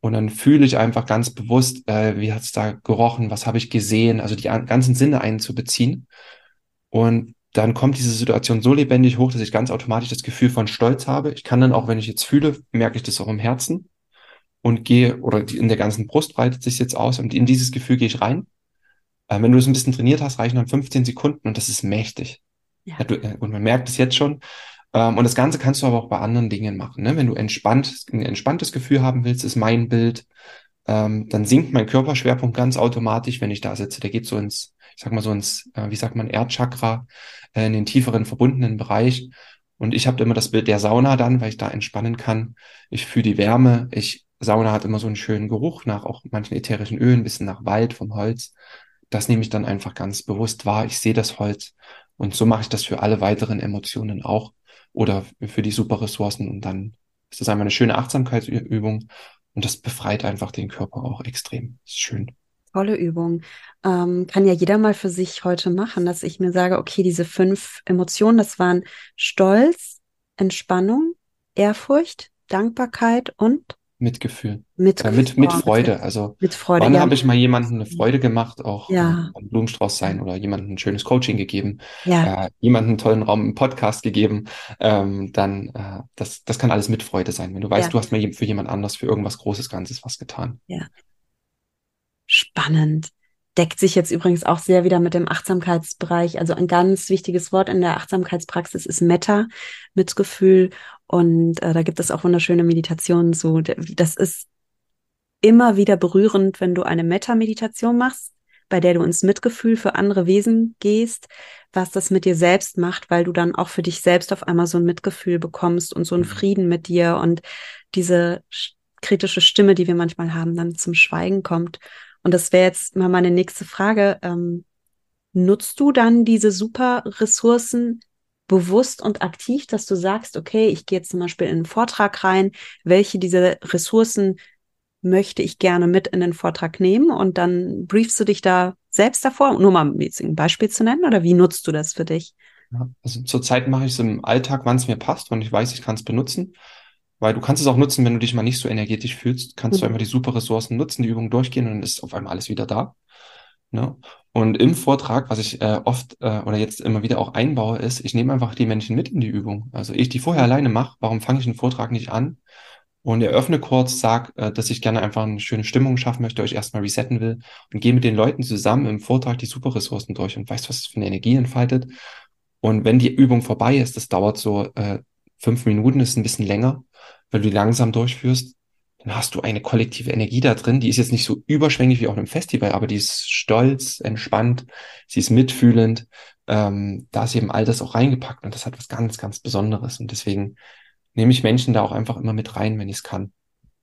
Und dann fühle ich einfach ganz bewusst, äh, wie hat es da gerochen, was habe ich gesehen, also die ganzen Sinne einzubeziehen. Und dann kommt diese Situation so lebendig hoch, dass ich ganz automatisch das Gefühl von Stolz habe. Ich kann dann auch, wenn ich jetzt fühle, merke ich das auch im Herzen und gehe, oder die, in der ganzen Brust breitet sich jetzt aus und in dieses Gefühl gehe ich rein. Äh, wenn du es ein bisschen trainiert hast, reichen dann 15 Sekunden und das ist mächtig. Ja. Äh, und man merkt es jetzt schon, ähm, und das Ganze kannst du aber auch bei anderen Dingen machen. Ne? Wenn du entspannt, ein entspanntes Gefühl haben willst, ist mein Bild, ähm, dann sinkt mein Körperschwerpunkt ganz automatisch, wenn ich da sitze. Der geht so ins, ich sag mal so ins, äh, wie sagt man, Erdchakra, äh, in den tieferen verbundenen Bereich. Und ich habe immer das Bild der Sauna dann, weil ich da entspannen kann. Ich fühle die Wärme. Ich, Sauna hat immer so einen schönen Geruch nach auch manchen ätherischen Ölen, bisschen nach Wald vom Holz. Das nehme ich dann einfach ganz bewusst wahr. Ich sehe das Holz. Und so mache ich das für alle weiteren Emotionen auch oder für die super Ressourcen. Und dann ist das einfach eine schöne Achtsamkeitsübung und das befreit einfach den Körper auch extrem. Ist schön. Tolle Übung. Ähm, kann ja jeder mal für sich heute machen, dass ich mir sage, okay, diese fünf Emotionen, das waren Stolz, Entspannung, Ehrfurcht, Dankbarkeit und Mitgefühl. Mit, äh, mit, mit Freude. Also mit Freude, wann ja. habe ich mal jemandem eine Freude gemacht, auch ja. ein Blumenstrauß sein oder jemandem ein schönes Coaching gegeben, ja. äh, jemandem einen tollen Raum im Podcast gegeben, ähm, dann äh, das, das kann alles mit Freude sein. Wenn du weißt, ja. du hast mir für jemand anders für irgendwas Großes, Ganzes was getan. Ja. Spannend deckt sich jetzt übrigens auch sehr wieder mit dem Achtsamkeitsbereich. Also ein ganz wichtiges Wort in der Achtsamkeitspraxis ist Metta, Mitgefühl. Und äh, da gibt es auch wunderschöne Meditationen zu. Das ist immer wieder berührend, wenn du eine Metta-Meditation machst, bei der du ins Mitgefühl für andere Wesen gehst, was das mit dir selbst macht, weil du dann auch für dich selbst auf einmal so ein Mitgefühl bekommst und so einen mhm. Frieden mit dir und diese kritische Stimme, die wir manchmal haben, dann zum Schweigen kommt. Und das wäre jetzt mal meine nächste Frage. Ähm, nutzt du dann diese super Ressourcen bewusst und aktiv, dass du sagst, okay, ich gehe jetzt zum Beispiel in einen Vortrag rein, welche dieser Ressourcen möchte ich gerne mit in den Vortrag nehmen und dann briefst du dich da selbst davor, nur mal ein Beispiel zu nennen oder wie nutzt du das für dich? Also zurzeit mache ich es im Alltag, wann es mir passt, wann ich weiß, ich kann es benutzen. Weil du kannst es auch nutzen, wenn du dich mal nicht so energetisch fühlst, kannst mhm. du einfach die super Ressourcen nutzen, die Übung durchgehen und dann ist auf einmal alles wieder da. Ne? Und im Vortrag, was ich äh, oft äh, oder jetzt immer wieder auch einbaue, ist, ich nehme einfach die Menschen mit in die Übung. Also ich die vorher mhm. alleine mache, warum fange ich einen Vortrag nicht an? Und eröffne kurz, sag, äh, dass ich gerne einfach eine schöne Stimmung schaffen möchte, euch erstmal resetten will und gehe mit den Leuten zusammen im Vortrag die super Ressourcen durch und weißt, was es für eine Energie entfaltet. Und wenn die Übung vorbei ist, das dauert so äh, fünf Minuten, ist ein bisschen länger, wenn du die langsam durchführst, dann hast du eine kollektive Energie da drin. Die ist jetzt nicht so überschwänglich wie auf einem Festival, aber die ist stolz, entspannt, sie ist mitfühlend. Ähm, da ist eben all das auch reingepackt und das hat was ganz, ganz Besonderes. Und deswegen nehme ich Menschen da auch einfach immer mit rein, wenn ich es kann.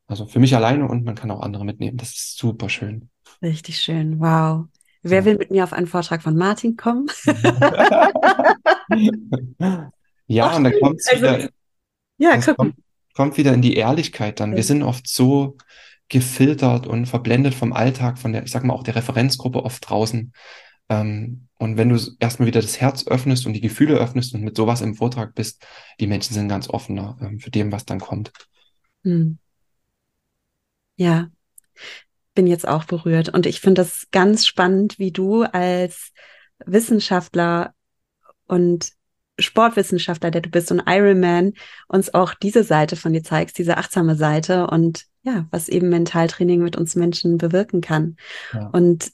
Also für mich alleine und man kann auch andere mitnehmen. Das ist super schön. Richtig schön. Wow. Wer ja. will mit mir auf einen Vortrag von Martin kommen? ja, Ach, und dann kommt es also, wieder. Ja, guck. Kommt, kommt wieder in die Ehrlichkeit dann. Wir sind oft so gefiltert und verblendet vom Alltag, von der, ich sag mal, auch der Referenzgruppe oft draußen. Ähm, und wenn du erstmal wieder das Herz öffnest und die Gefühle öffnest und mit sowas im Vortrag bist, die Menschen sind ganz offener ähm, für dem, was dann kommt. Hm. Ja, bin jetzt auch berührt. Und ich finde das ganz spannend, wie du als Wissenschaftler und Sportwissenschaftler, der du bist und Ironman, uns auch diese Seite von dir zeigst, diese achtsame Seite und ja, was eben Mentaltraining mit uns Menschen bewirken kann. Ja. Und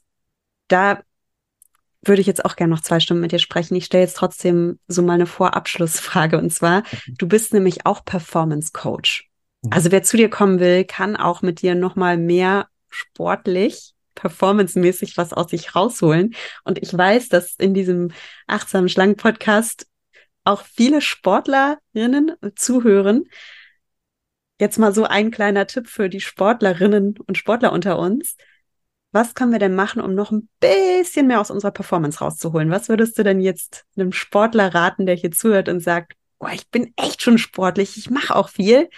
da würde ich jetzt auch gerne noch zwei Stunden mit dir sprechen. Ich stelle jetzt trotzdem so mal eine Vorabschlussfrage und zwar, du bist nämlich auch Performance Coach. Mhm. Also wer zu dir kommen will, kann auch mit dir nochmal mehr sportlich, performancemäßig was aus sich rausholen. Und ich weiß, dass in diesem achtsamen Schlangen Podcast auch viele Sportlerinnen zuhören. Jetzt mal so ein kleiner Tipp für die Sportlerinnen und Sportler unter uns. Was können wir denn machen, um noch ein bisschen mehr aus unserer Performance rauszuholen? Was würdest du denn jetzt einem Sportler raten, der hier zuhört und sagt, oh, ich bin echt schon sportlich, ich mache auch viel.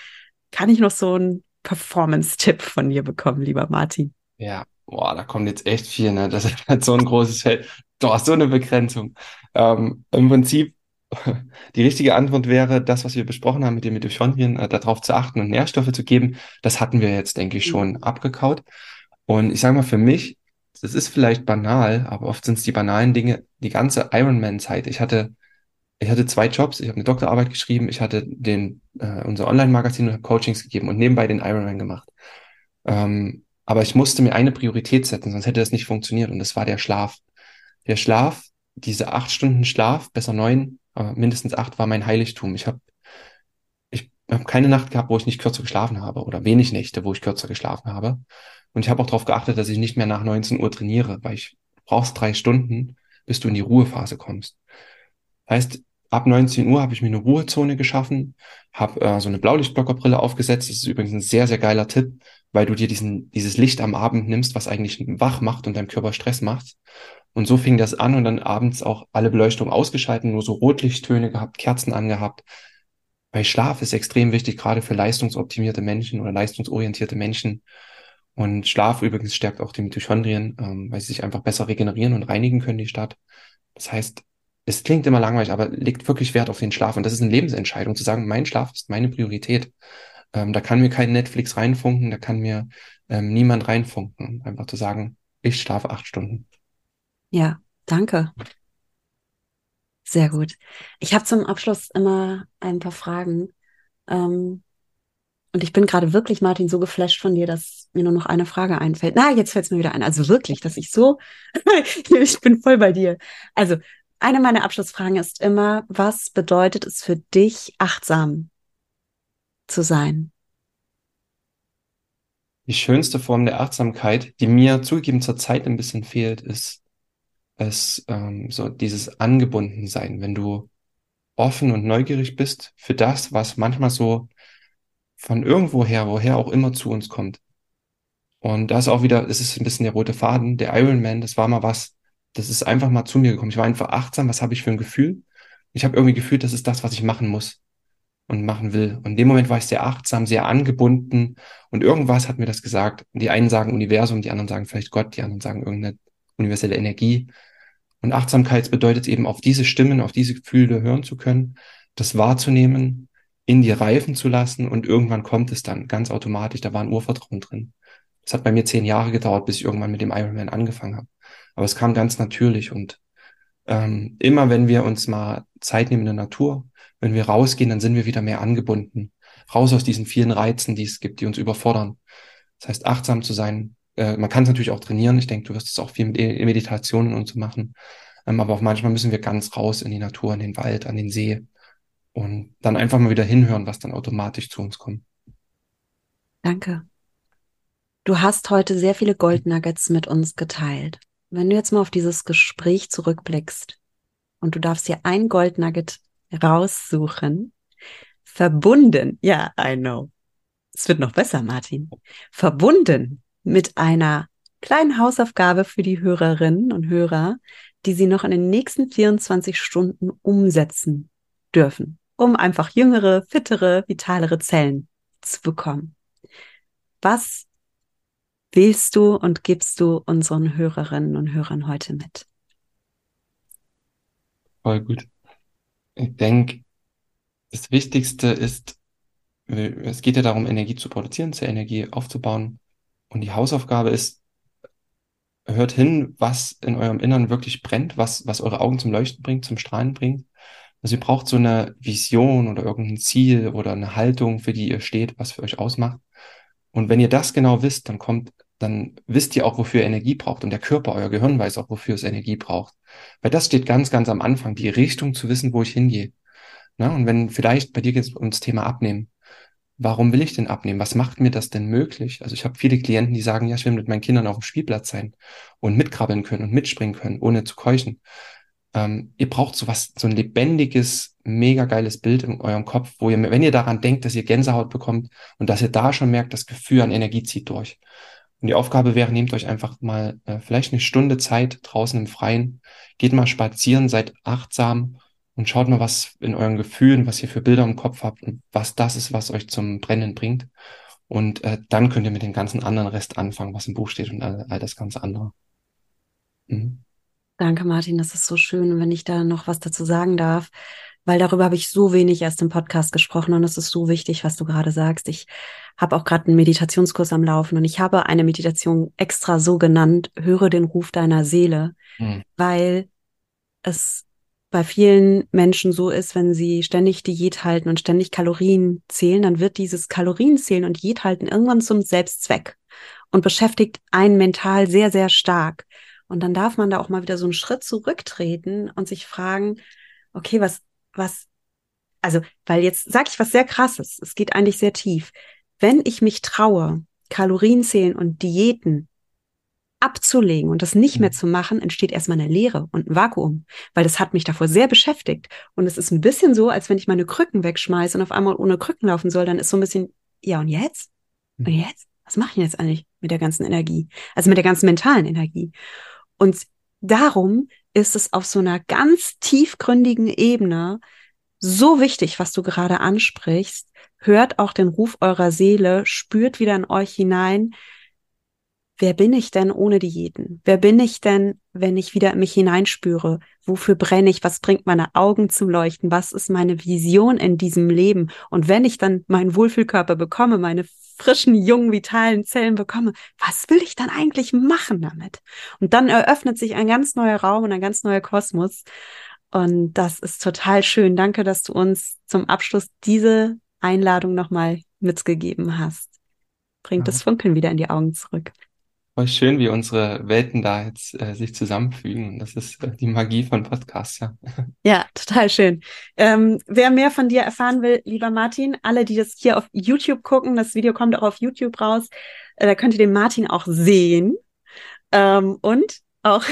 Kann ich noch so einen Performance-Tipp von dir bekommen, lieber Martin? Ja, boah, da kommt jetzt echt viel, ne? Das ist halt so ein großes Feld. Du hast so eine Begrenzung. Ähm, Im Prinzip, die richtige Antwort wäre, das, was wir besprochen haben mit den Mitochondrien, äh, darauf zu achten und Nährstoffe zu geben, das hatten wir jetzt, denke ich, schon mhm. abgekaut. Und ich sage mal, für mich, das ist vielleicht banal, aber oft sind es die banalen Dinge, die ganze Ironman-Zeit. Ich hatte ich hatte zwei Jobs, ich habe eine Doktorarbeit geschrieben, ich hatte den äh, unser Online-Magazin und Coachings gegeben und nebenbei den Ironman gemacht. Ähm, aber ich musste mir eine Priorität setzen, sonst hätte das nicht funktioniert und das war der Schlaf. Der Schlaf, diese acht Stunden Schlaf, besser neun, aber mindestens acht war mein Heiligtum. Ich habe ich hab keine Nacht gehabt, wo ich nicht kürzer geschlafen habe oder wenig Nächte, wo ich kürzer geschlafen habe. Und ich habe auch darauf geachtet, dass ich nicht mehr nach 19 Uhr trainiere, weil ich brauchst drei Stunden, bis du in die Ruhephase kommst. Heißt, ab 19 Uhr habe ich mir eine Ruhezone geschaffen, habe äh, so eine Blaulichtblockerbrille aufgesetzt. Das ist übrigens ein sehr, sehr geiler Tipp, weil du dir diesen, dieses Licht am Abend nimmst, was eigentlich wach macht und deinem Körper Stress macht. Und so fing das an und dann abends auch alle Beleuchtung ausgeschalten, nur so Rotlichttöne gehabt, Kerzen angehabt. Weil Schlaf ist extrem wichtig, gerade für leistungsoptimierte Menschen oder leistungsorientierte Menschen. Und Schlaf übrigens stärkt auch die Mitochondrien, ähm, weil sie sich einfach besser regenerieren und reinigen können, die Stadt. Das heißt, es klingt immer langweilig, aber legt wirklich Wert auf den Schlaf. Und das ist eine Lebensentscheidung, zu sagen, mein Schlaf ist meine Priorität. Ähm, da kann mir kein Netflix reinfunken, da kann mir ähm, niemand reinfunken. Einfach zu sagen, ich schlafe acht Stunden. Ja, danke. Sehr gut. Ich habe zum Abschluss immer ein paar Fragen. Ähm, und ich bin gerade wirklich, Martin, so geflasht von dir, dass mir nur noch eine Frage einfällt. Na, jetzt fällt es mir wieder ein. Also wirklich, dass ich so, ich bin voll bei dir. Also eine meiner Abschlussfragen ist immer, was bedeutet es für dich, achtsam zu sein? Die schönste Form der Achtsamkeit, die mir zugegeben zur Zeit ein bisschen fehlt, ist es ähm, so dieses Angebundensein, wenn du offen und neugierig bist für das, was manchmal so von irgendwoher, woher auch immer zu uns kommt. Und da ist auch wieder, es ist ein bisschen der rote Faden, der Iron Man, das war mal was, das ist einfach mal zu mir gekommen. Ich war einfach achtsam, was habe ich für ein Gefühl? Ich habe irgendwie gefühlt, das ist das, was ich machen muss und machen will. Und in dem Moment war ich sehr achtsam, sehr angebunden und irgendwas hat mir das gesagt. Die einen sagen Universum, die anderen sagen vielleicht Gott, die anderen sagen irgendeine universelle Energie. Und Achtsamkeit bedeutet eben auf diese Stimmen, auf diese Gefühle hören zu können, das wahrzunehmen, in dir reifen zu lassen und irgendwann kommt es dann ganz automatisch. Da war ein Urvertrauen drin. Es hat bei mir zehn Jahre gedauert, bis ich irgendwann mit dem Ironman angefangen habe. Aber es kam ganz natürlich und ähm, immer wenn wir uns mal Zeit nehmen in der Natur, wenn wir rausgehen, dann sind wir wieder mehr angebunden. Raus aus diesen vielen Reizen, die es gibt, die uns überfordern. Das heißt, achtsam zu sein. Äh, man kann es natürlich auch trainieren. Ich denke, du wirst es auch viel mit e-, Meditationen und so machen. Ähm, aber auch manchmal müssen wir ganz raus in die Natur, in den Wald, an den See und dann einfach mal wieder hinhören, was dann automatisch zu uns kommt. Danke. Du hast heute sehr viele Goldnuggets mit uns geteilt. Wenn du jetzt mal auf dieses Gespräch zurückblickst und du darfst hier ein Goldnugget raussuchen, verbunden, ja, I know. Es wird noch besser, Martin. Verbunden mit einer kleinen Hausaufgabe für die Hörerinnen und Hörer, die sie noch in den nächsten 24 Stunden umsetzen dürfen, um einfach jüngere, fittere, vitalere Zellen zu bekommen. Was willst du und gibst du unseren Hörerinnen und Hörern heute mit? Voll gut. Ich denke, das Wichtigste ist, es geht ja darum, Energie zu produzieren, zur Energie aufzubauen. Und die Hausaufgabe ist, hört hin, was in eurem Innern wirklich brennt, was, was eure Augen zum Leuchten bringt, zum Strahlen bringt. Also ihr braucht so eine Vision oder irgendein Ziel oder eine Haltung, für die ihr steht, was für euch ausmacht. Und wenn ihr das genau wisst, dann kommt, dann wisst ihr auch, wofür ihr Energie braucht. Und der Körper, euer Gehirn weiß auch, wofür es Energie braucht. Weil das steht ganz, ganz am Anfang, die Richtung zu wissen, wo ich hingehe. Na, und wenn vielleicht bei dir geht es ums Thema Abnehmen. Warum will ich denn abnehmen? Was macht mir das denn möglich? Also ich habe viele Klienten, die sagen, ja, ich will mit meinen Kindern auf dem Spielplatz sein und mitkrabbeln können und mitspringen können, ohne zu keuchen. Ähm, ihr braucht sowas, so ein lebendiges, mega geiles Bild in eurem Kopf, wo ihr, wenn ihr daran denkt, dass ihr Gänsehaut bekommt und dass ihr da schon merkt, das Gefühl an Energie zieht durch. Und die Aufgabe wäre, nehmt euch einfach mal äh, vielleicht eine Stunde Zeit draußen im Freien, geht mal spazieren, seid achtsam und schaut mal, was in euren Gefühlen, was ihr für Bilder im Kopf habt und was das ist, was euch zum Brennen bringt. Und äh, dann könnt ihr mit dem ganzen anderen Rest anfangen, was im Buch steht und all, all das ganze andere. Mhm. Danke, Martin, das ist so schön. Wenn ich da noch was dazu sagen darf, weil darüber habe ich so wenig erst im Podcast gesprochen und es ist so wichtig, was du gerade sagst. Ich habe auch gerade einen Meditationskurs am Laufen und ich habe eine Meditation extra so genannt, höre den Ruf deiner Seele, mhm. weil es bei vielen Menschen so ist, wenn sie ständig Diät halten und ständig Kalorien zählen, dann wird dieses Kalorienzählen und Diät halten irgendwann zum Selbstzweck und beschäftigt einen mental sehr, sehr stark. Und dann darf man da auch mal wieder so einen Schritt zurücktreten und sich fragen, okay, was, was, also, weil jetzt sage ich was sehr krasses, es geht eigentlich sehr tief. Wenn ich mich traue, Kalorien zählen und Diäten abzulegen und das nicht mehr mhm. zu machen, entsteht erstmal eine Leere und ein Vakuum, weil das hat mich davor sehr beschäftigt. Und es ist ein bisschen so, als wenn ich meine Krücken wegschmeiße und auf einmal ohne Krücken laufen soll, dann ist so ein bisschen, ja und jetzt? Und mhm. jetzt? Was mache ich jetzt eigentlich mit der ganzen Energie? Also mit der ganzen mentalen Energie. Und darum ist es auf so einer ganz tiefgründigen Ebene so wichtig, was du gerade ansprichst. Hört auch den Ruf eurer Seele, spürt wieder in euch hinein, wer bin ich denn ohne Diäten? Wer bin ich denn, wenn ich wieder in mich hineinspüre? Wofür brenne ich? Was bringt meine Augen zum Leuchten? Was ist meine Vision in diesem Leben? Und wenn ich dann meinen Wohlfühlkörper bekomme, meine frischen, jungen, vitalen Zellen bekomme, was will ich dann eigentlich machen damit? Und dann eröffnet sich ein ganz neuer Raum und ein ganz neuer Kosmos. Und das ist total schön. Danke, dass du uns zum Abschluss diese Einladung nochmal mitgegeben hast. Bringt ja. das Funkeln wieder in die Augen zurück. Voll schön, wie unsere Welten da jetzt äh, sich zusammenfügen. Das ist äh, die Magie von Podcasts, ja. Ja, total schön. Ähm, wer mehr von dir erfahren will, lieber Martin, alle, die das hier auf YouTube gucken, das Video kommt auch auf YouTube raus, äh, da könnt ihr den Martin auch sehen. Ähm, und auch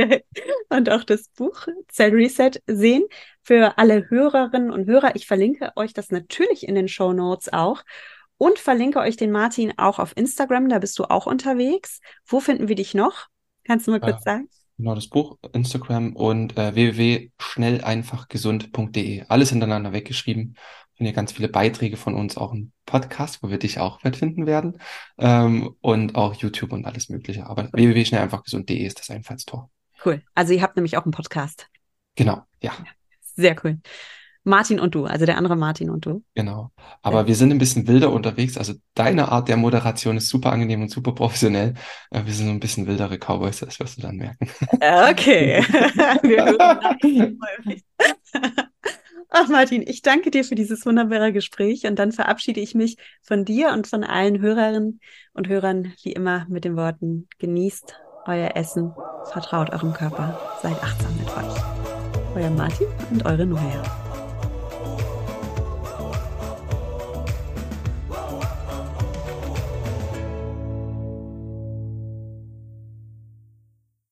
und auch das Buch Cell Reset sehen. Für alle Hörerinnen und Hörer, ich verlinke euch das natürlich in den Show Notes auch und verlinke euch den Martin auch auf Instagram, da bist du auch unterwegs. Wo finden wir dich noch? Kannst du mal kurz ja, sagen? Genau, das Buch, Instagram und äh, www.schnelleinfachgesund.de. Alles hintereinander weggeschrieben. Finde ganz viele Beiträge von uns, auch ein Podcast, wo wir dich auch bald finden werden. Ähm, und auch YouTube und alles Mögliche. Aber www.schnelleinfachgesund.de ist das Einfallstor. Cool. Also ihr habt nämlich auch einen Podcast. Genau, ja. Sehr cool. Martin und du, also der andere Martin und du. Genau. Aber ja. wir sind ein bisschen wilder unterwegs. Also deine Art der Moderation ist super angenehm und super professionell. Äh, wir sind so ein bisschen wildere Cowboys, das wirst du dann merken. Okay. Ach Martin, ich danke dir für dieses wunderbare Gespräch und dann verabschiede ich mich von dir und von allen Hörerinnen und Hörern wie immer mit den Worten genießt euer Essen, vertraut eurem Körper, seid achtsam mit euch. Euer Martin und eure Noea.